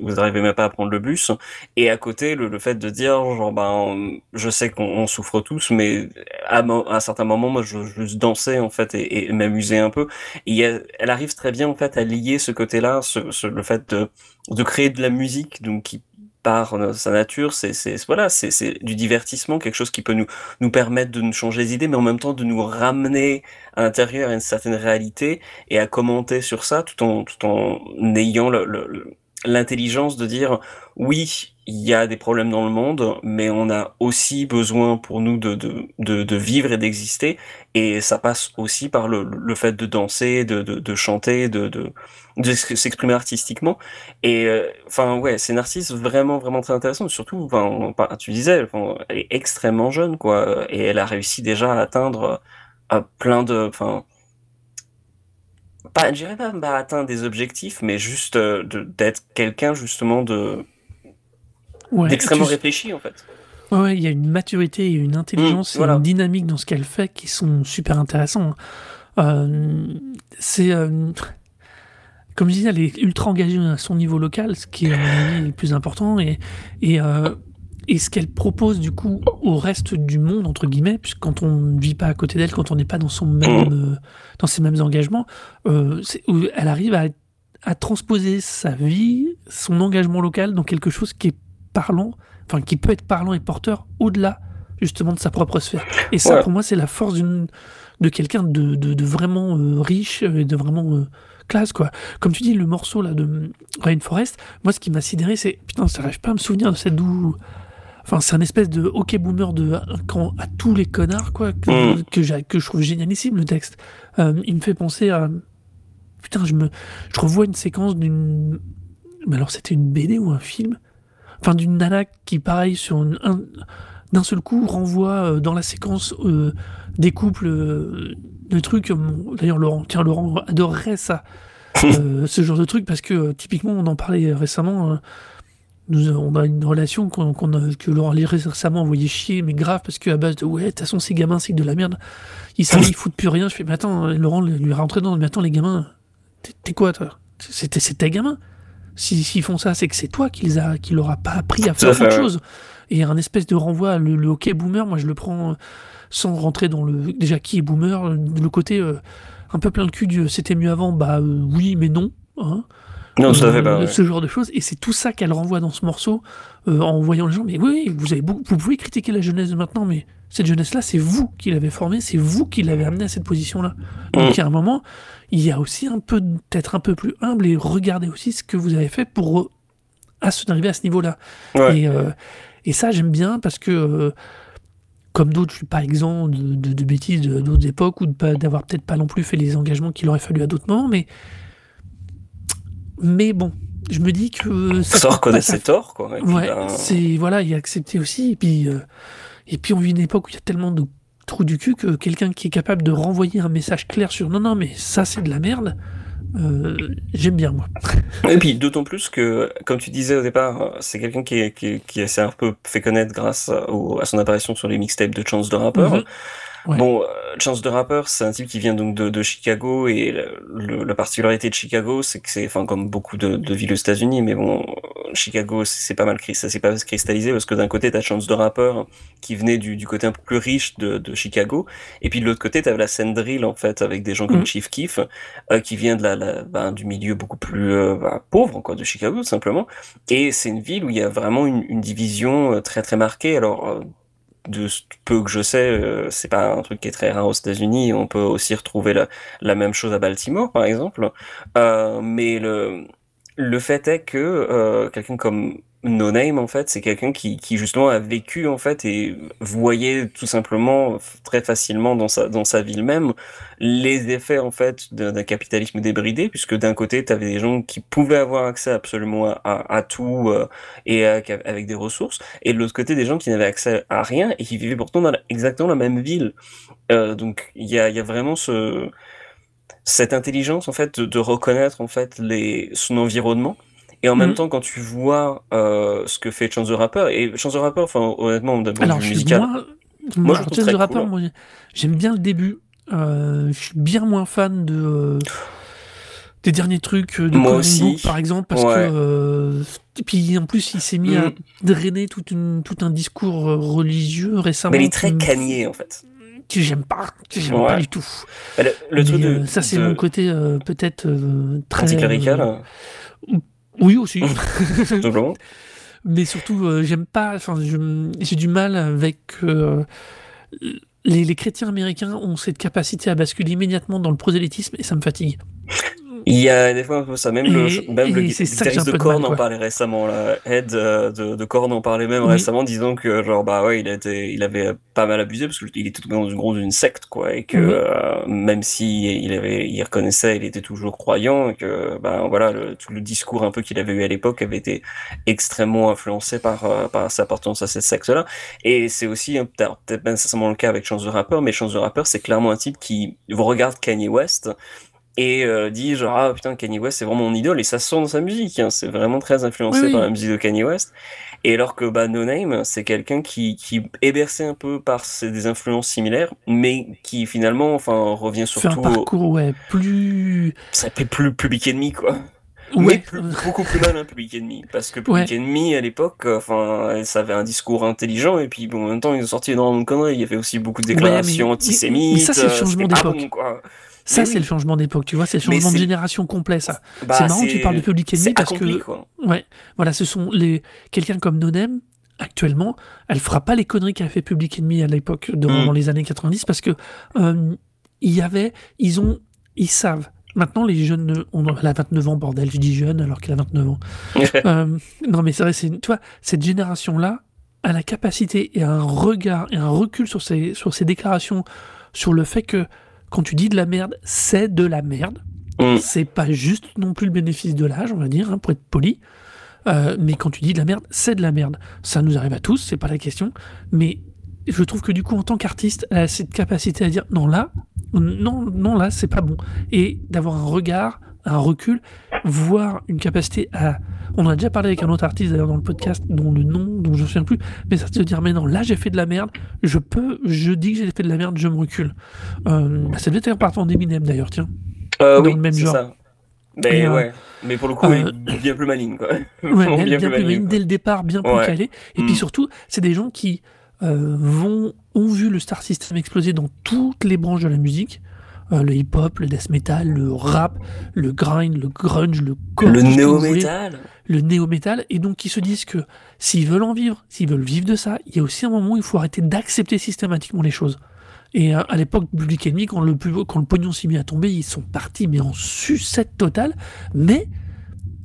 vous n'arrivez même pas à prendre le bus? Et à côté le, le fait de dire genre ben je sais qu'on souffre tous mais à, à un certain moment moi je, je juste danser en fait et, et m'amuser un peu et elle arrive très bien en fait à lier ce côté là ce, ce, le fait de de créer de la musique donc qui par sa nature, c'est voilà, c'est du divertissement, quelque chose qui peut nous nous permettre de nous changer les idées, mais en même temps de nous ramener à l'intérieur à une certaine réalité et à commenter sur ça, tout en tout en ayant le, l'intelligence de dire oui, il y a des problèmes dans le monde, mais on a aussi besoin pour nous de, de, de, vivre et d'exister, et ça passe aussi par le, le fait de danser, de, de, chanter, de, s'exprimer artistiquement. Et euh, enfin ouais, c'est une artiste vraiment vraiment très intéressante. Surtout, enfin, tu disais, elle est extrêmement jeune quoi, et elle a réussi déjà à atteindre à plein de, enfin pas, je dirais pas bah, atteindre des objectifs, mais juste euh, d'être quelqu'un justement de d'extrêmement réfléchi en fait. Ouais, il y a une maturité, et une intelligence, mmh, et une dynamique dans ce qu'elle fait qui sont super intéressants. Euh, c'est euh, comme je disais, elle est ultra engagée à son niveau local, ce qui est le plus important, et, et, et ce qu'elle propose du coup au reste du monde entre guillemets, puisque quand on ne vit pas à côté d'elle, quand on n'est pas dans son même, mmh. dans ses mêmes engagements, elle arrive à, à transposer sa vie, son engagement local dans quelque chose qui est parlant, enfin qui peut être parlant et porteur au-delà justement de sa propre sphère. Et ça, pour moi, c'est la force de quelqu'un de, de, vraiment euh, riche et de vraiment euh, classe, quoi. Comme tu dis, le morceau là de Rainforest, moi, ce qui m'a sidéré, c'est putain, ça n'arrive pas à me souvenir de cette doux. Enfin, c'est un espèce de hockey boomer de quand à tous les connards, quoi, que, mm. que, que, je trouve génialissime le texte. Euh, il me fait penser à. Putain, je me. Je revois une séquence d'une. Mais alors, c'était une BD ou un film? Enfin d'une nana qui pareil sur un, d'un seul coup renvoie euh, dans la séquence euh, des couples de trucs d'ailleurs Laurent tiens Laurent adorerait ça ce genre de truc parce que typiquement on en parlait récemment hein. Nous, on a une relation qu'on, a, que Laurent a récemment envoyé chier mais grave parce qu'à base de ouais de toute façon ces gamins c'est de la merde ils savent ils foutent plus rien je fais mais attends Laurent lui rentré dans mais attends les gamins t'es, quoi toi? C'est, c'est tes gamins S'ils font ça, c'est que c'est toi qui, les a, qui leur a pas appris à faire autre chose. Et un espèce de renvoi, le, le hockey boomer, moi je le prends sans rentrer dans le. Déjà, qui est boomer Le côté euh, un peu plein le cul du c'était mieux avant, bah euh, oui, mais non. Hein. Non, ça fait pas. Ce genre de choses. Et c'est tout ça qu'elle renvoie dans ce morceau euh, en voyant les gens. Mais oui, vous, avez vous pouvez critiquer la jeunesse de maintenant, mais cette jeunesse-là, c'est vous qui l'avez formée, c'est vous qui l'avez amenée à cette position-là. Donc, mm. y a un moment, il y a aussi un peu, peut-être un peu plus humble et regardez aussi ce que vous avez fait pour à arriver à ce niveau-là. Et, euh, et, ça, j'aime bien parce que, euh, comme d'autres, je suis pas exempt de, de, bêtises d'autres époques ou d'avoir peut-être pas non plus fait les engagements qu'il aurait fallu à d'autres moments, mais, mais bon, je me dis que ça, reconnaît ses torts, quoi. ouais, ben, c'est voilà, il a accepté aussi. Et puis, euh, et puis on vit une époque où il y a tellement de trous du cul que quelqu'un qui est capable de renvoyer un message clair sur non, non, mais ça c'est de la merde. Euh, j'aime bien moi. Et puis d'autant plus que, comme tu disais au départ, c'est quelqu'un qui, qui, qui s'est un peu fait connaître grâce à, à son apparition sur les mixtapes de Chance de rappeur. Bon, euh, Chance de Rapper, c'est un type qui vient donc de, de Chicago et le, la particularité de Chicago, c'est que c'est, enfin comme beaucoup de, de villes aux États-Unis, mais bon, Chicago, c'est pas mal ça s'est pas cristallisé parce que d'un côté t'as Chance de Rapper qui venait du, du côté un peu plus riche de, de Chicago, et puis de l'autre côté t'avais la scène drill en fait avec des gens comme mm. Chief Keef euh, qui vient de la, la ben, du milieu beaucoup plus euh, ben, pauvre quoi de Chicago tout simplement, et c'est une ville où il y a vraiment une, une division euh, très très marquée. Alors de peu que je sais, euh, c'est pas un truc qui est très rare aux États-Unis. On peut aussi retrouver la, la même chose à Baltimore, par exemple. Euh, mais le, le fait est que euh, quelqu'un comme No Name, en fait, c'est quelqu'un qui, justement a vécu, en fait, et voyait tout simplement très facilement dans sa, dans sa ville même les effets, en fait, d'un capitalisme débridé, puisque d'un côté, tu avais des gens qui pouvaient avoir accès absolument à, tout euh, et avec des ressources, et de l'autre côté, des gens qui n'avaient accès à rien et qui vivaient pourtant dans exactement la même ville. Euh, donc, il y a, y a vraiment ce cette intelligence en fait de, reconnaître en fait les son environnement et en même mhm. temps quand tu vois euh, ce que fait Chance the Rapper et Chance the Rapper enfin honnêtement d'un point de vue musical moi, je Chance the Rapper j'aime bien le début euh, je suis bien moins fan de euh, des derniers trucs de moi aussi. par exemple parce que et puis en plus il s'est mis à mm. drainer tout, une, tout un discours religieux récemment mais il est très cagné en fait que j'aime pas, que j'aime pas du tout. Bah, le, truc de, euh, ça, c'est mon côté euh, peut-être euh, très. Anticlérical Oui, aussi. Mais surtout, j'aime pas. Enfin, j'ai du mal avec. Les, les, chrétiens américains ont cette capacité à basculer immédiatement dans le prosélytisme et ça me fatigue. Il y a des fois un peu ça, même le, même le guitariste de de Korn en parlait récemment, là. Ed euh, de, de Korn en parlait même Oui. récemment, disant que, genre, bah ouais, il, a été, il avait pas mal abusé parce qu'il était tombé dans une grosse une secte, quoi, et que Oui. euh, même si il avait, il reconnaissait, il était toujours croyant, et que, ben voilà, le, tout le discours un peu qu'il avait eu à l'époque avait été extrêmement influencé par, euh, par sa appartenance à cette secte-là. Et c'est aussi, peut-être pas nécessairement le cas avec Chance the Rapper, mais Chance the Rapper, c'est clairement un type qui regarde Kanye West et euh, dit genre ah putain Kanye West c'est vraiment mon idole et ça se sent dans sa musique hein, c'est vraiment très influencé Oui, oui. par la musique de Kanye West et alors que bah No Name c'est quelqu'un qui qui est bercé un peu par ses- des influences similaires mais qui finalement enfin revient Fait un surtout au, parcours, ouais, plus. ça fait plus Public Enemy quoi Ouais. mais plus- beaucoup plus mal un Public Enemy parce que Public Ouais. Enemy à l'époque enfin ça avait un discours intelligent et puis bon en même temps ils ont sorti énormément de conneries il y avait aussi beaucoup de Ouais, déclarations mais- antisémites mais ça, c'est le changement d'époque. bon, quoi. Ça, c'est oui. le changement d'époque, tu vois, c'est le changement de génération complet, ça. Bah, c'est marrant que tu parles de Public Enemy c'est parce accompli, que, quoi. ouais, voilà, ce sont les. Quelqu'un comme Nonem, actuellement, elle fera pas les conneries qu'a fait Public Enemy à l'époque, dans, Mm. dans les années 90, parce que euh, il y avait. Ils ont. Ils savent. Maintenant, les jeunes. On, elle a 29 ans, bordel, je dis jeune alors qu'elle a 29 ans. Euh, non, mais c'est vrai, c'est, tu vois, cette génération-là a la capacité et un regard et un recul sur ses, sur ses déclarations, sur le fait que quand tu dis de la merde, c'est de la merde. Mm. C'est pas juste non plus le bénéfice de l'âge, on va dire, hein, pour être poli. Euh, mais quand tu dis de la merde, c'est de la merde. Ça nous arrive à tous, c'est pas la question. Mais je trouve que du coup, en tant qu'artiste, elle a cette capacité à dire non là, non, non là, c'est pas bon. Et d'avoir un regard, un recul, voire une capacité à. On en a déjà parlé avec un autre artiste d'ailleurs dans le podcast, dont le nom, dont je ne me souviens plus, mais ça de dire mais non, là j'ai fait de la merde, je peux, je dis que j'ai fait de la merde, je me recule. Euh, bah, ça devait être partant d'Eminem d'ailleurs, tiens. Euh, Dans oui, le même c'est genre. ça. Mais euh, ouais, mais pour le coup, euh, bien plus maligne, quoi. Ouais, bien, plus maligne, dès le départ, bien plus Ouais. calé. Et puis Mm. surtout, c'est des gens qui euh, vont, ont vu le star system exploser dans toutes les branches de la musique. Euh, le hip-hop, le death metal, le rap, le grind, le grunge, le core, Le néo-métal. le néo-metal, et donc qui se disent que s'ils veulent en vivre, s'ils veulent vivre de ça, il y a aussi un moment où il faut arrêter d'accepter systématiquement les choses. Et euh, à l'époque Public Enemy, quand le, quand le pognon s'est mis à tomber, ils sont partis, mais en sucette totale. Mais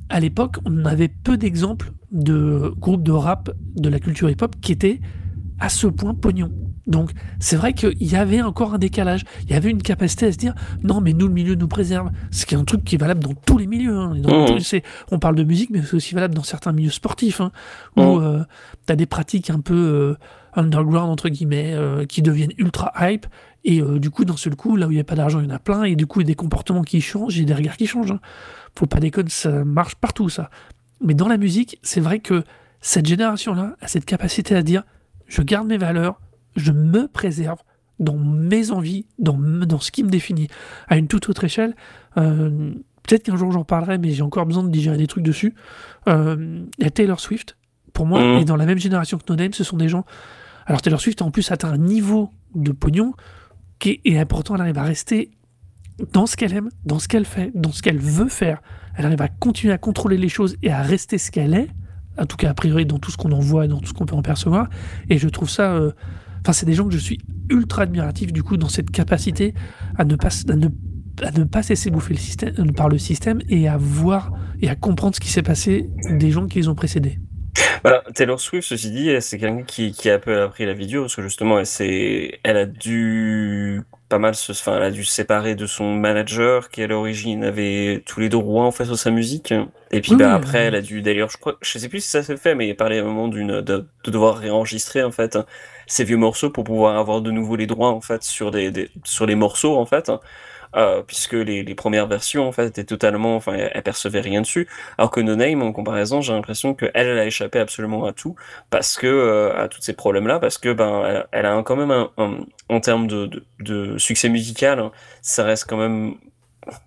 à l'époque, on avait peu d'exemples de groupes de rap de la culture hip-hop qui étaient à ce point pognon. Donc c'est vrai qu'il y avait encore un décalage, il y avait une capacité à se dire non mais nous le milieu nous préserve, ce qui est un truc qui est valable dans tous les milieux. hein. Et dans tous- c'est- on parle de musique mais c'est aussi valable dans certains milieux sportifs hein, où Mhm. tu as des pratiques un peu euh, underground entre guillemets euh, qui deviennent ultra hype et euh, du coup d'un seul coup là où il n'y a pas d'argent il y en a plein et du coup il y a des comportements qui changent et des regards qui changent. hein. Faut pas déconner, ça marche partout ça. Mais dans la musique, c'est vrai que cette génération-là a cette capacité à dire je garde mes valeurs, je me préserve dans mes envies, dans, dans ce qui me définit. À une toute autre échelle, euh, peut-être qu'un jour j'en parlerai, mais j'ai encore besoin de digérer des trucs dessus. Euh, Taylor Swift, pour moi, Mhm. et dans la même génération que No Name, ce sont des gens. Alors Taylor Swift a en plus atteint un niveau de pognon qui est, et pourtant elle arrive à rester dans ce qu'elle aime, dans ce qu'elle fait, dans ce qu'elle veut faire. Elle arrive à continuer à contrôler les choses et à rester ce qu'elle est, en tout cas a priori dans tout ce qu'on en voit et dans tout ce qu'on peut en percevoir. Et je trouve ça. euh, Enfin, c'est des gens que je suis ultra admiratif du coup dans cette capacité à ne pas, à ne, pas se laisser bouffer le système, euh, par le système et à voir et à comprendre ce qui s'est passé des gens qui les ont précédés. Voilà, Taylor Swift, ceci dit, c'est quelqu'un qui, qui a un peu appris la dure, parce que justement, elle, elle a dû pas mal se, enfin, elle a dû se séparer de son manager, qui à l'origine avait tous les droits en fait sur sa musique. Et puis, bah, oui, après, elle a dû, d'ailleurs, je crois, je sais plus si ça s'est fait, mais il parlait à un moment d'une, de, de devoir réenregistrer, en fait, ses vieux morceaux pour pouvoir avoir de nouveau les droits, en fait, sur des, des- sur les morceaux, en fait. Euh, puisque les, les premières versions en fait étaient totalement, enfin, elle, elle percevait rien dessus, alors que No Name en comparaison, j'ai l'impression que elle, a échappé absolument à tout, parce que euh, à tous ces problèmes-là, parce que ben elle, elle a un- quand même un, un- en termes de, de, de succès musical, hein, ça reste quand même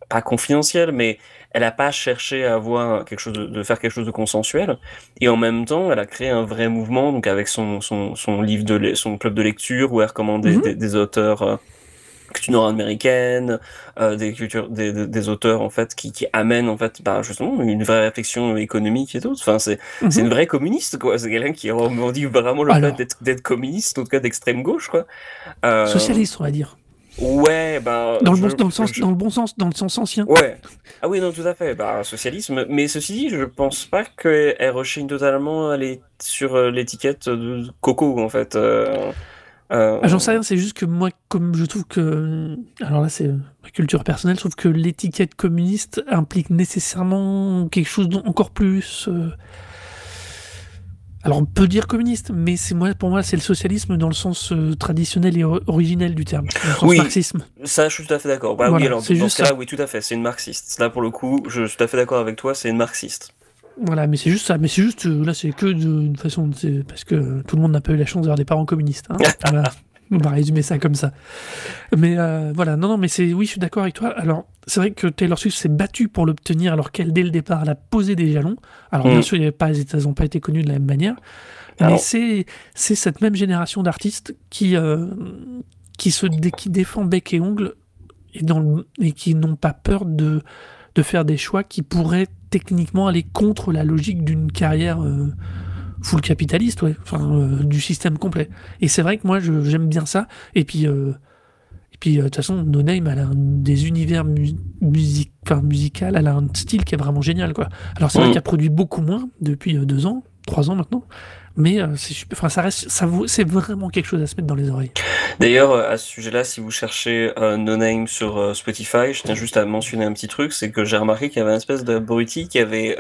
pas confidentiel, mais elle a pas cherché à avoir quelque chose de, de faire quelque chose de consensuel, et en même temps, elle a créé un vrai mouvement, donc avec son son, son livre de son club de lecture où elle recommandait Mhm. des, des auteurs. Culture nord-américaine, euh, des cultures, des, des, des auteurs en fait qui, qui amènent en fait, bah, justement une vraie réflexion économique et tout. Enfin, c'est c'est une vraie communiste quoi. C'est quelqu'un qui revendique vraiment le Alors. fait d'être communiste, en tout cas d'extrême gauche quoi. Euh, Socialiste, on va dire. Ouais, ben. Dans le, je- bon, dans, le sens, je- dans le bon sens, dans le sens ancien. Ouais. Ah oui, non, tout à fait. Bah, socialisme. Mais ceci dit, je pense pas qu'elle rechigne totalement à les- sur euh, l'étiquette de coco, en fait. Euh, euh, Ah, J'en sais rien, c'est juste que moi, comme je trouve que. Alors là, c'est ma culture personnelle, je trouve que l'étiquette communiste implique nécessairement quelque chose d'encore plus. euh, Alors on peut dire communiste, mais c'est moi, pour moi, c'est le socialisme dans le sens euh, traditionnel et originel du terme, dans le sens Oui. marxisme. Ça, je suis tout à fait d'accord. Bah oui, Voilà, alors, dans ce ça. oui, tout à fait. C'est une marxiste. Là, pour le coup, je suis tout à fait d'accord avec toi, c'est une marxiste. Voilà, mais c'est juste ça. Mais c'est juste, euh, là, c'est que d'une façon. Parce que tout le monde n'a pas eu la chance d'avoir des parents communistes. hein. Voilà. On va résumer ça comme ça. Mais euh, voilà, non, non, mais c'est. Oui, je suis d'accord avec toi. Alors, c'est vrai que Taylor Swift s'est battue pour l'obtenir, alors qu'elle, dès le départ, elle a posé des jalons. Alors, Mm. bien sûr, il y avait pas, elles n'ont pas été connues de la même manière. Mais c'est c'est cette même génération d'artistes qui, euh, qui, se qui défend bec et ongle et, dans le- et qui n'ont pas peur de, de faire des choix qui pourraient techniquement aller contre la logique d'une carrière euh, full capitaliste, ouais, enfin, euh, du système complet. Et c'est vrai que moi, je- j'aime bien ça. Et puis, euh, et puis de toute façon, No Name, elle a un- des univers mu music, enfin, musical, elle a un style qui est vraiment génial, quoi. Alors, c'est vrai Mm. qu'elle produit beaucoup moins depuis deux ans, trois ans maintenant. Mais euh, c'est enfin, ça reste, ça c'est vraiment quelque chose à se mettre dans les oreilles. D'ailleurs, euh, à ce sujet-là, si vous cherchez No Name sur euh, Spotify, je tiens juste à mentionner un petit truc, c'est que j'ai remarqué qu'il y avait une espèce d'abruti qui avait,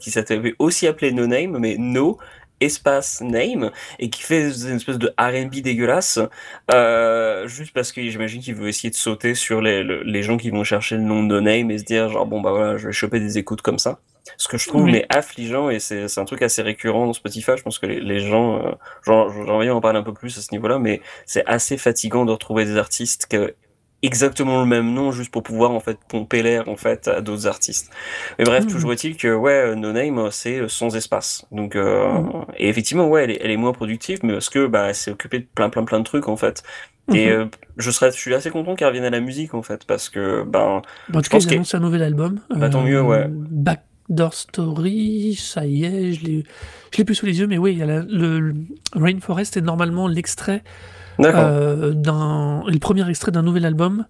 qui s'était aussi appelé No Name, mais No espace name et qui fait une espèce de R&B dégueulasse juste parce que j'imagine qu'il veut essayer de sauter sur les, le- les gens qui vont chercher le nom de Name et se dire genre bon bah voilà je vais choper des écoutes comme ça ce que je trouve Oui. mais affligeant et c'est un truc assez récurrent dans Spotify je pense que les, les gens euh, j'en envie d'en parler un peu plus à ce niveau-là mais c'est assez fatigant de retrouver des artistes qui ont exactement le même nom juste pour pouvoir en fait pomper l'air en fait à d'autres artistes. Mais bref, Mhm. toujours est-il que ouais, No Name euh, c'est euh, sans espace. Donc euh, Mhm. et effectivement ouais, elle est, elle est moins productive, mais parce que bah elle s'est occupée de plein plein plein de trucs en fait. Et Mhm. euh, je serais, je suis assez content qu'elle revienne à la musique en fait, parce que ben Bon, en tout je cas, pense ils que- annoncent un nouvel album. Bah, tant mieux, ouais. Backdoor Story, ça y est, je l'ai, je l'ai plus sous les yeux, mais oui, il y a la- le, le Rainforest est normalement l'extrait euh, d'un, le premier extrait d'un nouvel album.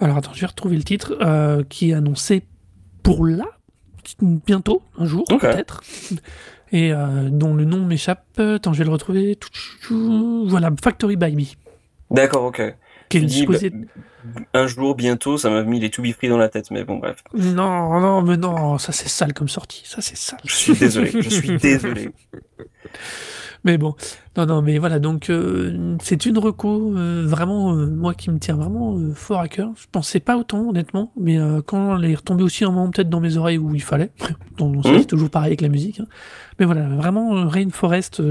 Alors attends, je vais retrouver le titre euh, qui est annoncé pour là, bientôt, un jour peut-être, et euh, dont le nom m'échappe. Attends, je vais le retrouver. Voilà, Factory by Me, D'accord, ok. qui est supposé bah, un jour bientôt, ça m'a mis les To Be Free dans la tête, mais bon bref. Non, non, mais non, ça c'est sale comme sortie, ça c'est sale. Je suis désolé, je suis désolé. Mais bon, non, non, mais voilà, donc euh, c'est une reco euh, vraiment, euh, moi qui me tient vraiment fort à cœur. Je pensais pas autant, honnêtement, mais quand elle est retombée aussi un moment peut-être dans mes oreilles où il fallait, donc c'est toujours pareil avec la musique. hein. Mais voilà, vraiment, Rainforest,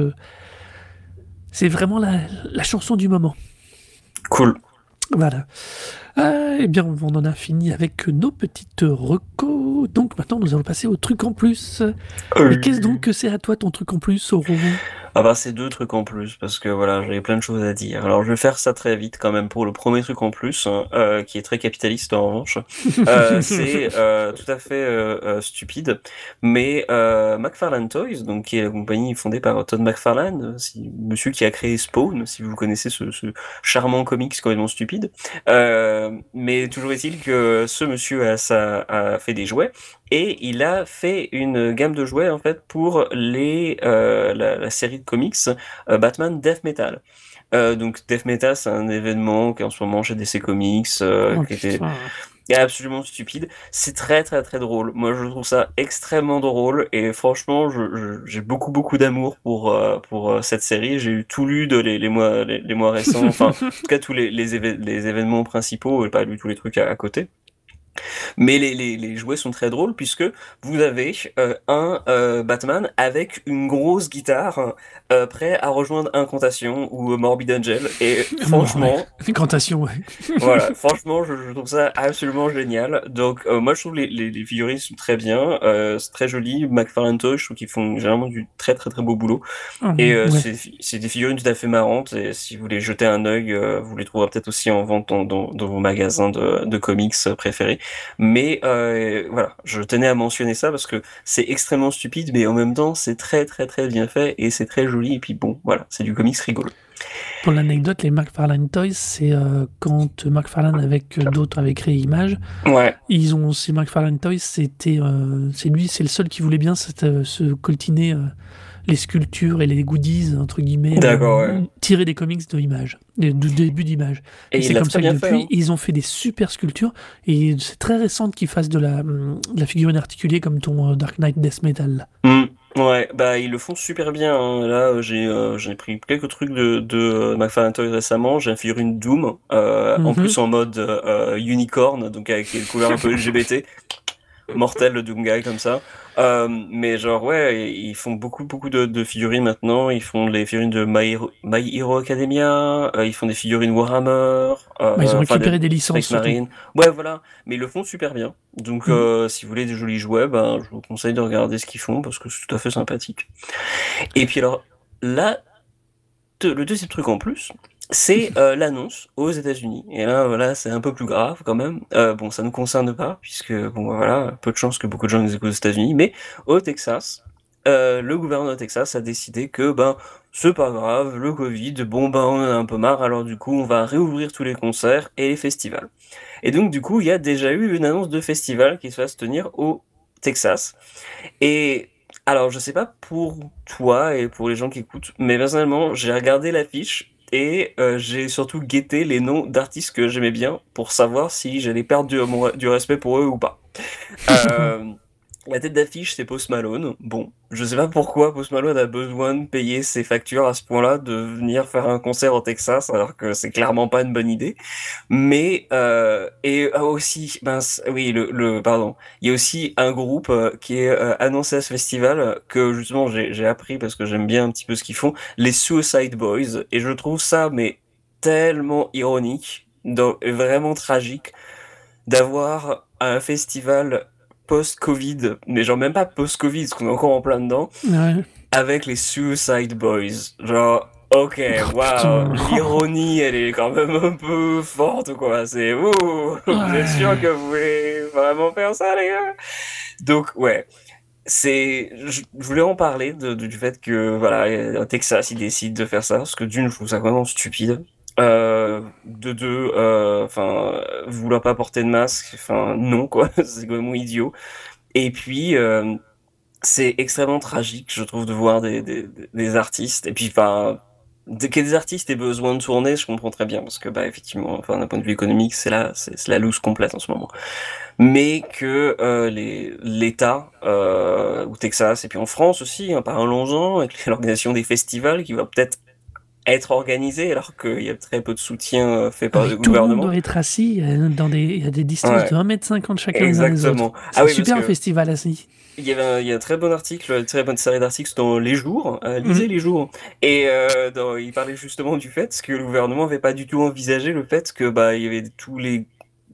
c'est vraiment la, la chanson du moment. Cool. Voilà. Ah, eh bien, on en a fini avec nos petites recos. Donc maintenant, nous allons passer au truc en plus. Et qu'est-ce donc que c'est à toi ton truc en plus, Aurore Ah bah c'est deux trucs en plus parce que voilà j'avais plein de choses à dire. Alors je vais faire ça très vite quand même pour le premier truc en plus hein, euh, qui est très capitaliste en revanche. Euh, c'est euh, tout à fait euh, euh, stupide, mais euh, McFarlane Toys donc qui est la compagnie fondée par Todd McFarlane, euh, si, monsieur qui a créé Spawn si vous connaissez ce, ce charmant comics complètement stupide. Euh, mais toujours est-il que ce monsieur a, fait des jouets et il a fait une gamme de jouets en fait pour les euh, la, la série de comics euh, Batman Death Metal. Euh, donc Death Metal c'est un événement qui est en ce moment chez DC Comics euh, Oh, qui était putain. absolument stupide. C'est très très très drôle. Moi je trouve ça extrêmement drôle et franchement j'ai beaucoup beaucoup d'amour pour euh, pour euh, cette série. J'ai eu tout lu de les, les mois les, les mois récents, enfin en tout cas tous les les, évé- les événements principaux et pas lu tous les trucs à, à côté. Mais les, les, les jouets sont très drôles puisque vous avez euh, un euh, Batman avec une grosse guitare euh, prêt à rejoindre Incantation ou Morbid Angel et franchement Incantation, ouais. voilà, franchement, je, je trouve ça absolument génial. Donc, euh, moi, je trouve les, les, les figurines sont très bien, euh, c'est très joli. McFarlane Toys, je trouve qu'ils font généralement du très très très beau boulot. Et euh, Ouais. c'est des figurines tout à fait marrantes. Et si vous voulez jeter un œil, vous les trouverez peut-être aussi en vente dans, dans, dans vos magasins de, de comics préférés. Mais voilà, je tenais à mentionner ça parce que c'est extrêmement stupide, mais en même temps, c'est très très très bien fait et c'est très joli. Et puis bon, voilà, c'est du comics rigolo. Pour l'anecdote, les McFarlane Toys, c'est euh, quand McFarlane avec d'autres avaient créé Image. Ouais. Ils ont ces McFarlane Toys, c'était euh, c'est lui, c'est le seul qui voulait bien cette, se coltiner euh, les sculptures et les goodies entre guillemets euh, ouais. tirés des comics de Image, du début d'Image. Et Et, c'est comme ça que bien fait, depuis, hein. ils ont fait des super sculptures. Et c'est très récent qu'ils fassent de la, de la figurine articulée comme ton euh, Dark Knight Death Metal. Mm. Ouais, bah ils le font super bien. hein. Là, euh, j'ai euh, j'ai pris quelques trucs de, de euh, McFarlane Toys récemment. J'ai une Doom, euh, en Mhm. plus en mode euh, unicorn, donc avec les couleurs un peu LGBT. Mortel le Doom Guy comme ça. Euh, mais genre ouais, ils font beaucoup beaucoup de, de figurines maintenant. Ils font les figurines de My Hero, My Hero Academia. euh, ils font des figurines Warhammer. euh, Bah, ils ont récupéré des licences. Marine. Ouais, voilà. Mais ils le font super bien. Donc, Mhm. euh, si vous voulez des jolis jouets, ben, je vous conseille de regarder ce qu'ils font parce que c'est tout à fait sympathique. Et puis alors, là, le deuxième truc en plus, c'est euh, l'annonce aux États-Unis. Et là, voilà, c'est un peu plus grave quand même. Euh, bon, ça ne concerne pas puisque, bon, voilà, peu de chance que beaucoup de gens nous écoutent aux États-Unis. Mais au Texas, euh, le gouverneur de Texas a décidé que, ben, c'est pas grave, le Covid, bon, ben, on en a un peu marre. Alors du coup, on va réouvrir tous les concerts et les festivals. Et donc, du coup, il y a déjà eu une annonce de festival qui va se tenir au Texas. Et alors, je sais pas pour toi et pour les gens qui écoutent, mais personnellement, j'ai regardé l'affiche et euh, j'ai surtout guetté les noms d'artistes que j'aimais bien pour savoir si j'allais perdre du, mon- du respect pour eux ou pas. Euh, la tête d'affiche, c'est Post Malone. Bon, je sais pas pourquoi Post Malone a besoin de payer ses factures à ce point-là, de venir faire un concert au Texas, alors que c'est clairement pas une bonne idée. Mais euh, et ah, aussi, mince, oui, le, le pardon, il y a aussi un groupe euh, qui est euh, annoncé à ce festival euh, que justement j'ai appris parce que j'aime bien un petit peu ce qu'ils font, les Suicide Boys, et je trouve ça mais tellement ironique, donc, vraiment tragique d'avoir un festival post-Covid, mais genre même pas post-Covid, parce qu'on est encore en plein dedans, Ouais. avec les Suicide Boys. Genre, ok, waouh, putain. l'ironie, elle est quand même un peu forte, quoi. C'est, ouh, vous êtes Ouais. sûr que vous voulez vraiment faire ça, les gars? Donc, ouais. C'est, je, je voulais en parler de, de- du fait que, voilà, au Texas, ils décident de faire ça, parce que d'une, je trouve ça vraiment stupide. Euh, de deux, euh, enfin, vouloir pas porter de masque, enfin, non, quoi. C'est vraiment idiot. Et puis, euh, c'est extrêmement tragique, je trouve, de voir des, des, des artistes. Et puis, enfin, que des artistes aient besoin de tourner, je comprends très bien, parce que, bah, effectivement, enfin, d'un point de vue économique, c'est la, c'est la loose complète en ce moment. Mais que euh, les l'État, euh, au Texas, et puis en France aussi, hein, parlons-en, avec l'organisation des festivals, qui va peut-être être organisée, alors qu'il y a très peu de soutien euh, fait par le tout le monde gouvernement. doit être assis dans des, a des distances Ouais. de 1m50 chacun les uns les Exactement. autres. C'est Ah oui, super festival assis. Il y avait un, il y a un très bon article, une très bonne série d'articles dans Les Jours, euh, lisez Mhm. Les Jours. Et euh, dans- il parlait justement du fait que le gouvernement n'avait pas du tout envisagé le fait que bah il y avait tous les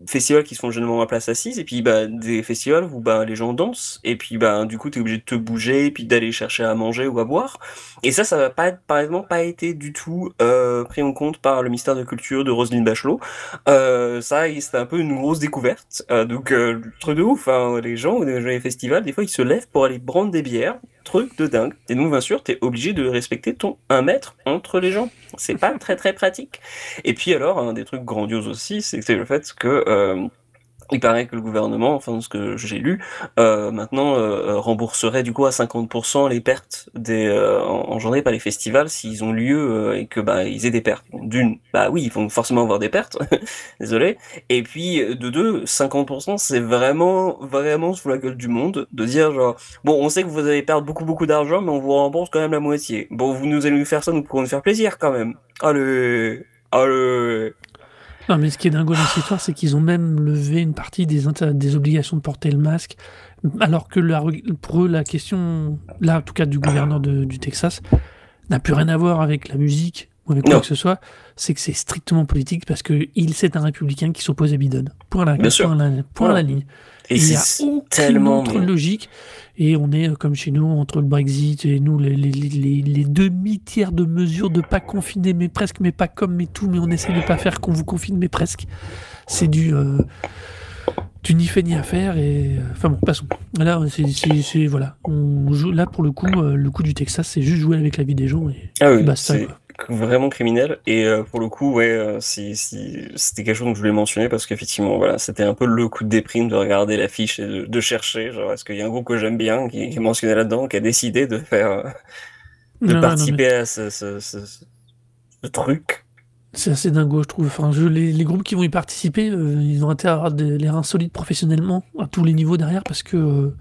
festivals qui se font généralement à place assise et puis bah des festivals où bah les gens dansent et puis bah du coup tu es obligé de te bouger et puis d'aller chercher à manger ou à boire. Et ça ça n'a pas par exemple pas été du tout euh, pris en compte par le ministère de culture de Roselyne Bachelot. Euh, ça c'était un peu une grosse découverte. Euh, donc euh, truc de ouf hein, les gens les festivals des fois ils se lèvent pour aller prendre des bières truc de dingue. Et donc bien sûr t'es obligé de respecter ton 1 mètre entre les gens. C'est pas très très pratique. Et puis alors, un des trucs grandioses aussi, c'est le fait que euh, il paraît que le gouvernement, enfin ce que j'ai lu, euh, maintenant euh, rembourserait du coup à 50% les pertes euh, engendrées par les festivals s'ils ont lieu euh, et que bah ils aient des pertes. D'une, bah oui, ils vont forcément avoir des pertes, désolé. Et puis de deux, 50% c'est vraiment vraiment sous la gueule du monde de dire genre bon on sait que vous allez perdre beaucoup beaucoup d'argent mais on vous rembourse quand même la moitié. Bon vous nous allez nous faire ça, nous pourrons nous faire plaisir quand même. Allez, allez. Non, mais ce qui est dingo dans cette histoire, c'est qu'ils ont même levé une partie des, des obligations de porter le masque, alors que la- pour eux, la question, là, en tout cas du gouverneur de- du Texas, n'a plus rien à voir avec la musique ou avec quoi Non. que ce soit. C'est que c'est strictement politique parce que il, c'est un républicain qui s'oppose à Biden. Point à la, Bien point la, point ligne. Et il n'y a aucune tellement autre logique. Et on est, euh, comme chez nous, entre le Brexit et nous, les, les, les, les demi-tiers de mesures de pas confiner, mais presque, mais pas comme, mais tout, mais on essaie de pas faire qu'on vous confine, mais presque. C'est du, euh, du ni fait ni à faire. Et, euh, enfin bon, passons. Là, c'est, voilà. On joue, là, pour le coup, euh, le coup du Texas, c'est juste jouer avec la vie des gens. Et, Ah oui, quoi. Vraiment criminel. Et euh, pour le coup, ouais, euh, si, si, c'était quelque chose que je voulais mentionner parce qu'effectivement, voilà, c'était un peu le coup de déprime de regarder l'affiche et de, de, chercher, genre, est-ce qu'il y a un groupe que j'aime bien qui, qui, est mentionné là-dedans, qui a décidé de faire, euh, de non, participer non, mais... à ce, ce, ce, ce truc. C'est assez dingo, je trouve. Enfin, je, les, les, groupes qui vont y participer, euh, ils ont intérêt à avoir des, les reins solides professionnellement à tous les niveaux derrière parce que. Euh...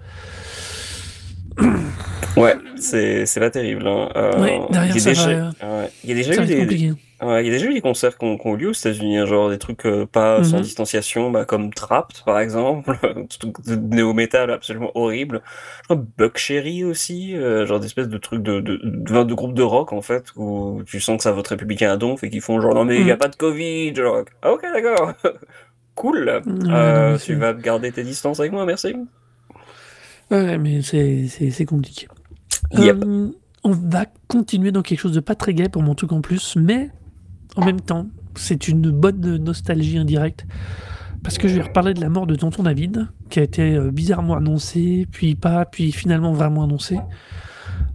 ouais, c'est pas terrible. Hein. Euh, ouais, derrière, il y a déjà, va, il y a déjà eu des, Ouais, il y a déjà eu des concerts qui ont, eu lieu aux États-Unis, hein, genre des trucs euh, pas mm -hmm. sans distanciation, bah, comme Trapped par exemple, de néo-metal absolument horrible. Je crois Buck Cherry aussi, euh, genre d'espèce de trucs de, de, de, de groupe de rock en fait, où tu sens que ça vote républicain à donf et qu'ils font genre non mais il mm -hmm. y a pas de Covid, genre ah, ok d'accord, cool, euh, non, tu vas garder tes distances avec moi, merci. Ouais, mais c'est compliqué. Yep. Euh, on va continuer dans quelque chose de pas très gai pour mon truc en plus, mais en même temps, c'est une bonne nostalgie indirecte. Parce que je vais reparler de la mort de Tonton David, qui a été euh, bizarrement annoncé, puis pas, puis finalement vraiment annoncé.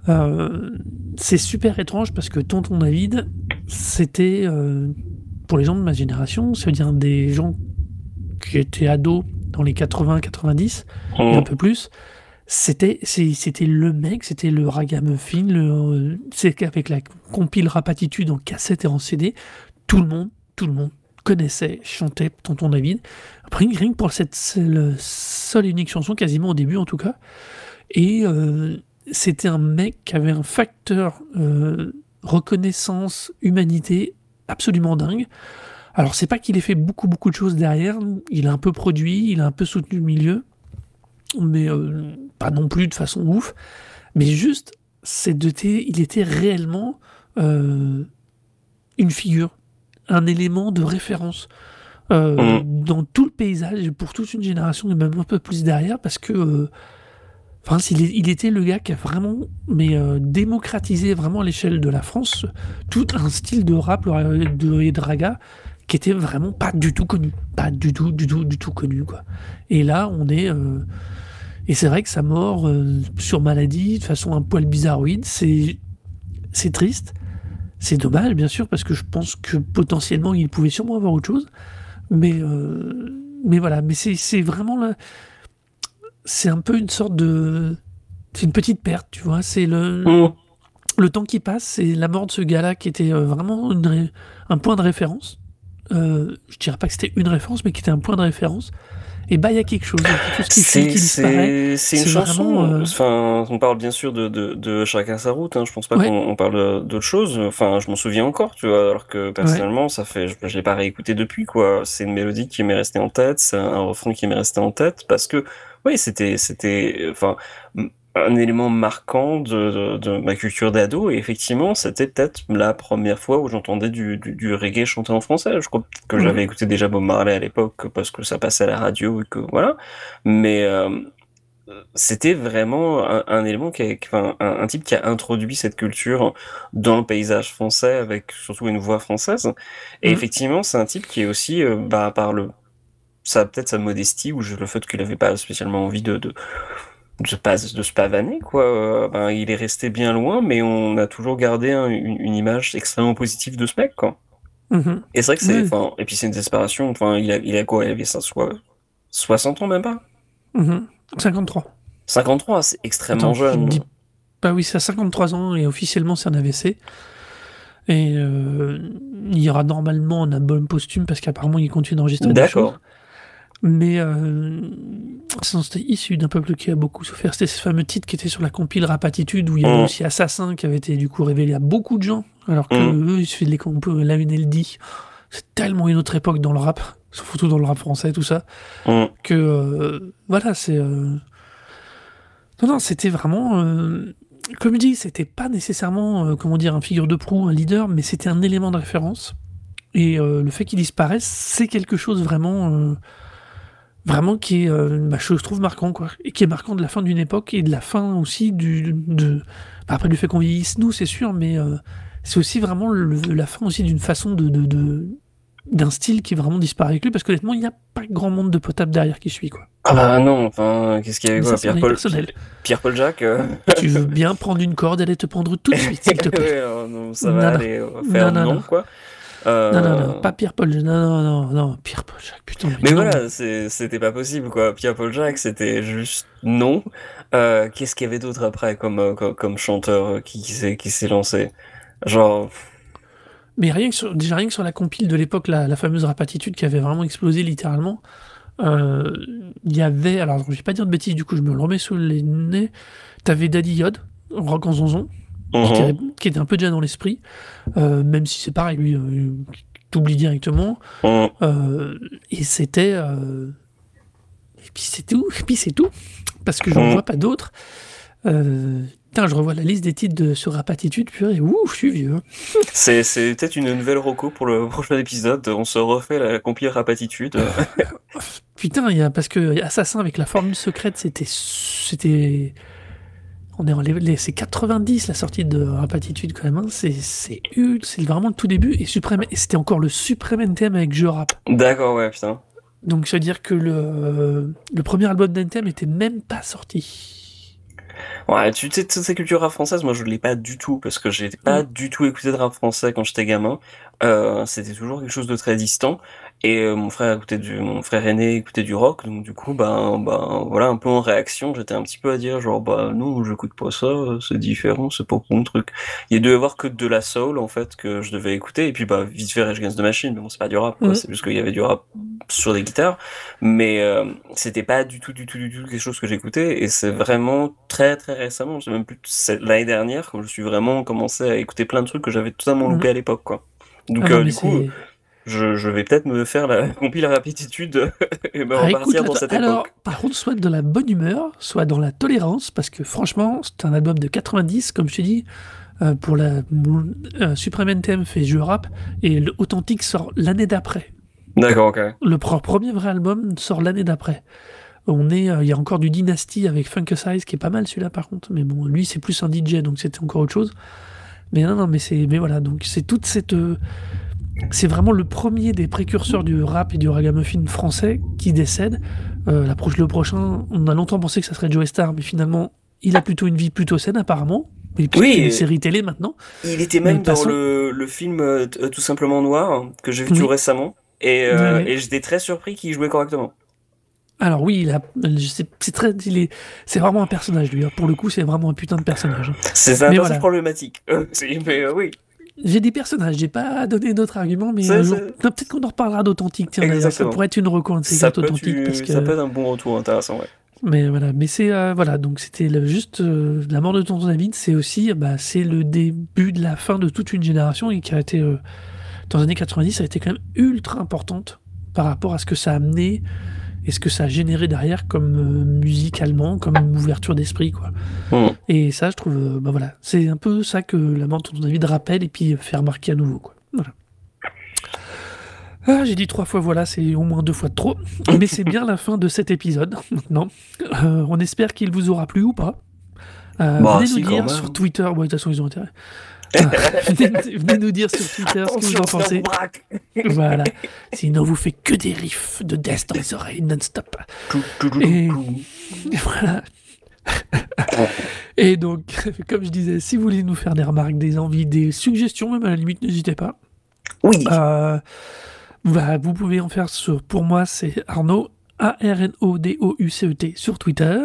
Euh, c'est super étrange parce que Tonton David, c'était, euh, pour les gens de ma génération, c'est-à-dire des gens qui étaient ados dans les 80-90, mmh. et un peu plus, c'était c'était le mec, c'était le ragamuffin, le c'est avec la compile Rapatitude en cassette et en CD, tout le monde, tout le monde connaissait, chantait Tonton David. Rien que pour cette seule, seule unique chanson, quasiment au début en tout cas. Et euh, c'était un mec qui avait un facteur euh, reconnaissance, humanité absolument dingue. Alors c'est pas qu'il ait fait beaucoup beaucoup de choses derrière, il a un peu produit, il a un peu soutenu le milieu, mais euh, pas non plus de façon ouf, mais juste, c'est de il était réellement euh, une figure, un élément de référence euh, mmh. dans tout le paysage, pour toute une génération, et même un peu plus derrière, parce que Enfin, il, il, était le gars qui a vraiment mais, démocratisé vraiment à l'échelle de la France tout un style de rap de, et de raga qui était vraiment pas du tout connu. Pas du tout, du tout, du tout connu. Quoi. Et là, on est. Euh, et c'est vrai que sa mort euh, sur maladie, de façon un poil bizarroïde, c'est, c'est triste. C'est dommage, bien sûr, parce que je pense que potentiellement, il pouvait sûrement avoir autre chose. Mais, euh, mais voilà, mais c'est, c'est vraiment là. C'est un peu une sorte de. C'est une petite perte, tu vois. C'est le. Mmh. Le temps qui passe, c'est la mort de ce gars-là qui était euh, vraiment un point de référence. Euh, je dirais pas que c'était une référence, mais qui était un point de référence et bah il y a quelque chose, quelque chose qui, qui disparaît. C'est une chanson. Vraiment, euh... Enfin, on parle bien sûr de, de, de chacun sa route. Hein. Je pense pas ouais. qu'on parle d'autre chose. Enfin, je m'en souviens encore, tu vois. Alors que personnellement, ouais. ça fait, je, je l'ai pas réécouté depuis quoi. C'est une mélodie qui m'est restée en tête, c'est un refrain qui m'est resté en tête parce que oui, c'était, c'était, enfin un élément marquant de, de, de ma culture d'ado. Et effectivement c'était peut-être la première fois où j'entendais du, du, du, reggae chanté en français. Je crois que j'avais écouté déjà Bob Marley à l'époque parce que ça passait à la radio et que voilà. Mais euh, c'était vraiment un, un, élément qui a, enfin, un, un, type qui a introduit cette culture dans le paysage français avec surtout une voix française. Et mmh. effectivement c'est un type qui est aussi euh, bah, par le ça peut-être sa modestie ou le fait qu'il n'avait pas spécialement envie de, de de se, pas, de se pavaner, quoi. Euh, ben, il est resté bien loin, mais on a toujours gardé un, une, une, image extrêmement positive de ce mec, quoi. Mm -hmm. Et c'est vrai que c'est, oui. et puis c'est une desperation, enfin, il a, il a quoi? Il avait ça, soit 60 ans, même pas? Mm -hmm. 53. 53, c'est extrêmement Attends, jeune. Dis... Bah oui, c'est à 53 ans, et officiellement, c'est un AVC. Et euh, il y aura normalement un album posthume parce qu'apparemment il continue d'enregistrer. D'accord. Mais euh, c'était issu d'un peuple qui a beaucoup souffert. C'était ce fameux titre qui était sur la compile Rapatitude où il y avait mmh. aussi Assassin qui avait été du coup révélé à beaucoup de gens, alors que mmh. eux, il suffit de les on peut le dit. C'est tellement une autre époque dans le rap, surtout dans le rap français, tout ça, mmh. que euh, voilà, c'est. Euh... Non, non, c'était vraiment. Euh, comme je dis, c'était pas nécessairement, euh, comment dire, un figure de proue, un leader, mais c'était un élément de référence. Et euh, le fait qu'il disparaisse, c'est quelque chose vraiment vraiment qui est, euh, bah, je trouve marquant, quoi, et qui est marquant de la fin d'une époque et de la fin aussi du, de, bah, après du fait qu'on vieillisse nous, c'est sûr, mais euh, c'est aussi vraiment le, la fin aussi d'une façon de, de, de, d'un style qui vraiment disparaît avec lui, parce qu'honnêtement, il n'y a pas grand monde de potable derrière qui suit, quoi. Ah bah non, enfin, qu'est-ce qu'il y avait quoi Pierre-Paul personnel. Pierre-Paul Jacques euh, tu veux bien prendre une corde, elle te pendre tout de suite, s'il te plaît. Ouais, non, ça Non, va non. aller euh, faire Non, non, non, non. quoi. Euh, Non, non, non, pas Pierre-Paul, non, non, non, non, Pierre-Paul Jacques, putain. Mais voilà, c'était pas possible, quoi. Pierre-Paul Jacques, c'était juste non. Euh, Qu'est-ce qu'il y avait d'autre après comme, euh, comme, comme chanteur qui, qui s'est lancé? Genre, Mais rien que sur, déjà rien que sur la compile de l'époque, la, la fameuse Rapatitude qui avait vraiment explosé littéralement, euh, il y avait, alors je vais pas dire de bêtises, du coup je me le remets sous les nez, t'avais Daddy Yod, Rock en Zonzon, qui, mhm. était, qui était un peu déjà dans l'esprit, euh, même si c'est pareil, lui, euh, t'oublies directement, Mhm. euh, et c'était... euh, et puis c'est tout, et puis c'est tout, parce que j'en Mhm. vois pas d'autres. Putain, je revois la liste des titres de, sur Rapatitude, purée, ouf, je suis vieux. hein. c'est peut-être une nouvelle reco pour le prochain épisode. On se refait la compil rapatitude. Putain, y a, parce que Assassin avec la formule secrète, c'était. On est en les, les- c'est 90 la sortie de Rapatitude quand même. hein. C'est c'est vraiment le tout début et suprême et c'était encore le suprême NTM avec Je rap. D'accord, ouais, putain. Donc ça veut dire que le le premier album d'NTM était même pas sorti. Ouais, tu sais, toute cette culture rap française, moi je l'ai pas du tout, parce que j'ai pas Mm. du tout écouté de rap français quand j'étais gamin. Euh, c'était toujours quelque chose de très distant. Et euh, mon frère écoutait du, mon frère aîné écoutait du rock, donc du coup, ben, ben, voilà, un peu en réaction, j'étais un petit peu à dire, genre, bah, non, j'écoute pas ça, c'est différent, c'est pas mon truc. Il devait y avoir que de la soul, en fait, que je devais écouter, et puis, bah, vite fait Rage Against the Machine, mais bon, c'est pas du rap, Mm. c'est juste qu'il y avait du rap sur des guitares, mais euh, c'était pas du tout, du tout, du tout quelque chose que j'écoutais, et c'est vraiment très, très récemment, c'est même plus l'année dernière, quand je suis vraiment commencé à écouter plein de trucs que j'avais totalement Mhm. loupé à l'époque, quoi. Donc, Ah euh, du coup, je, je vais peut-être me faire la compile rapiditude et me Ah, repartir écoute, dans cette alors, époque. par contre, soit de la bonne humeur, soit dans la tolérance, parce que franchement, c'est un album de 90, comme je t'ai dit, euh, pour la euh, Supreme NTM fait Je rap, et l'Authentique sort l'année d'après. D'accord, ok. Le premier vrai album sort l'année d'après. On est, euh, il y a encore du Dynasty avec Funkasize qui est pas mal celui-là par contre, mais bon, lui c'est plus un DJ donc c'était encore autre chose. Mais non, non, mais c'est, mais voilà, donc c'est toute cette, euh, c'est vraiment le premier des précurseurs du rap et du ragamuffin français qui décède. Euh, le prochain, on a longtemps pensé que ça serait Joe Star, mais finalement, il a plutôt une vie plutôt saine apparemment. Oui, il une série télé maintenant. Il était même dans le, le film euh, euh, Tout simplement noir que j'ai vu Oui. tout récemment et, euh, j'étais très surpris qu'il jouait correctement. Alors oui, il a, c'est très, il est, c'est vraiment un personnage lui. hein. Pour le coup, c'est vraiment un putain de personnage. hein. C'est un personnage voilà. problématique. Euh, mais euh, oui, J'ai des personnages, j'ai pas donné d'autres arguments, mais C'est- c'est- peut-être qu'on en reparlera d'authentique. Ça pourrait être une recours de ces ça cartes peut, être, authentiques une- parce que. ça peut être un bon retour intéressant. Ouais. Mais voilà, mais c'est euh, voilà, donc c'était juste euh, la mort de tonton David, c'est aussi bah, c'est le début de la fin de toute une génération et qui a été euh, dans les années 90, ça a été quand même ultra importante par rapport à ce que ça a amené et ce que ça a généré derrière comme euh, musicalement, comme ouverture d'esprit quoi. Mm. Et ça, je trouve, euh, bah voilà, c'est un peu ça que la mort de David rappelle et puis fait remarquer à nouveau quoi. Voilà. Ah, j'ai dit trois fois voilà, c'est au moins deux fois de trop. Mais c'est bien la fin de cet épisode maintenant. Euh, on espère qu'il vous aura plu ou pas. Euh, Bah, venez nous dire sur Twitter. Ouais, de toute façon, ils ont intérêt. Venez, venez nous dire sur Twitter ce que vous en pensez. Voilà. Sinon, vous fait que des riffs de death dans les oreilles non-stop. Et voilà. Et donc, comme je disais, si vous voulez nous faire des remarques, des envies, des suggestions, même à la limite, n'hésitez pas. Oui. Euh, bah, vous pouvez en faire sur, pour moi, c'est Arnaud, A-R-N-O-D-O-U-C-E-T sur Twitter.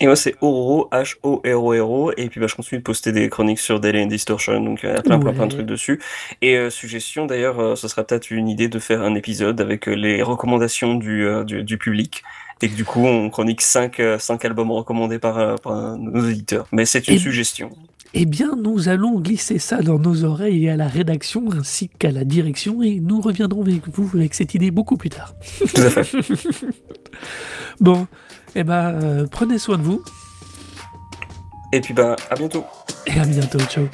Et moi, c'est Oro, H-O-R-O-R-O. Et puis, bah, je continue de poster des chroniques sur Daily and Distortion. Donc, il y a plein, plein, plein de trucs dessus. Et euh, suggestion, d'ailleurs, euh, ce sera peut-être une idée de faire un épisode avec euh, les recommandations du, du, du public. Et que du coup, on chronique 5 cinq albums recommandés par, par nos éditeurs. Mais c'est une Et- suggestion. Eh bien, nous allons glisser ça dans nos oreilles et à la rédaction ainsi qu'à la direction et nous reviendrons avec vous avec cette idée beaucoup plus tard. Tout à fait. Bon, eh ben, euh, prenez soin de vous Et puis, bah, à bientôt. et à bientôt. Ciao.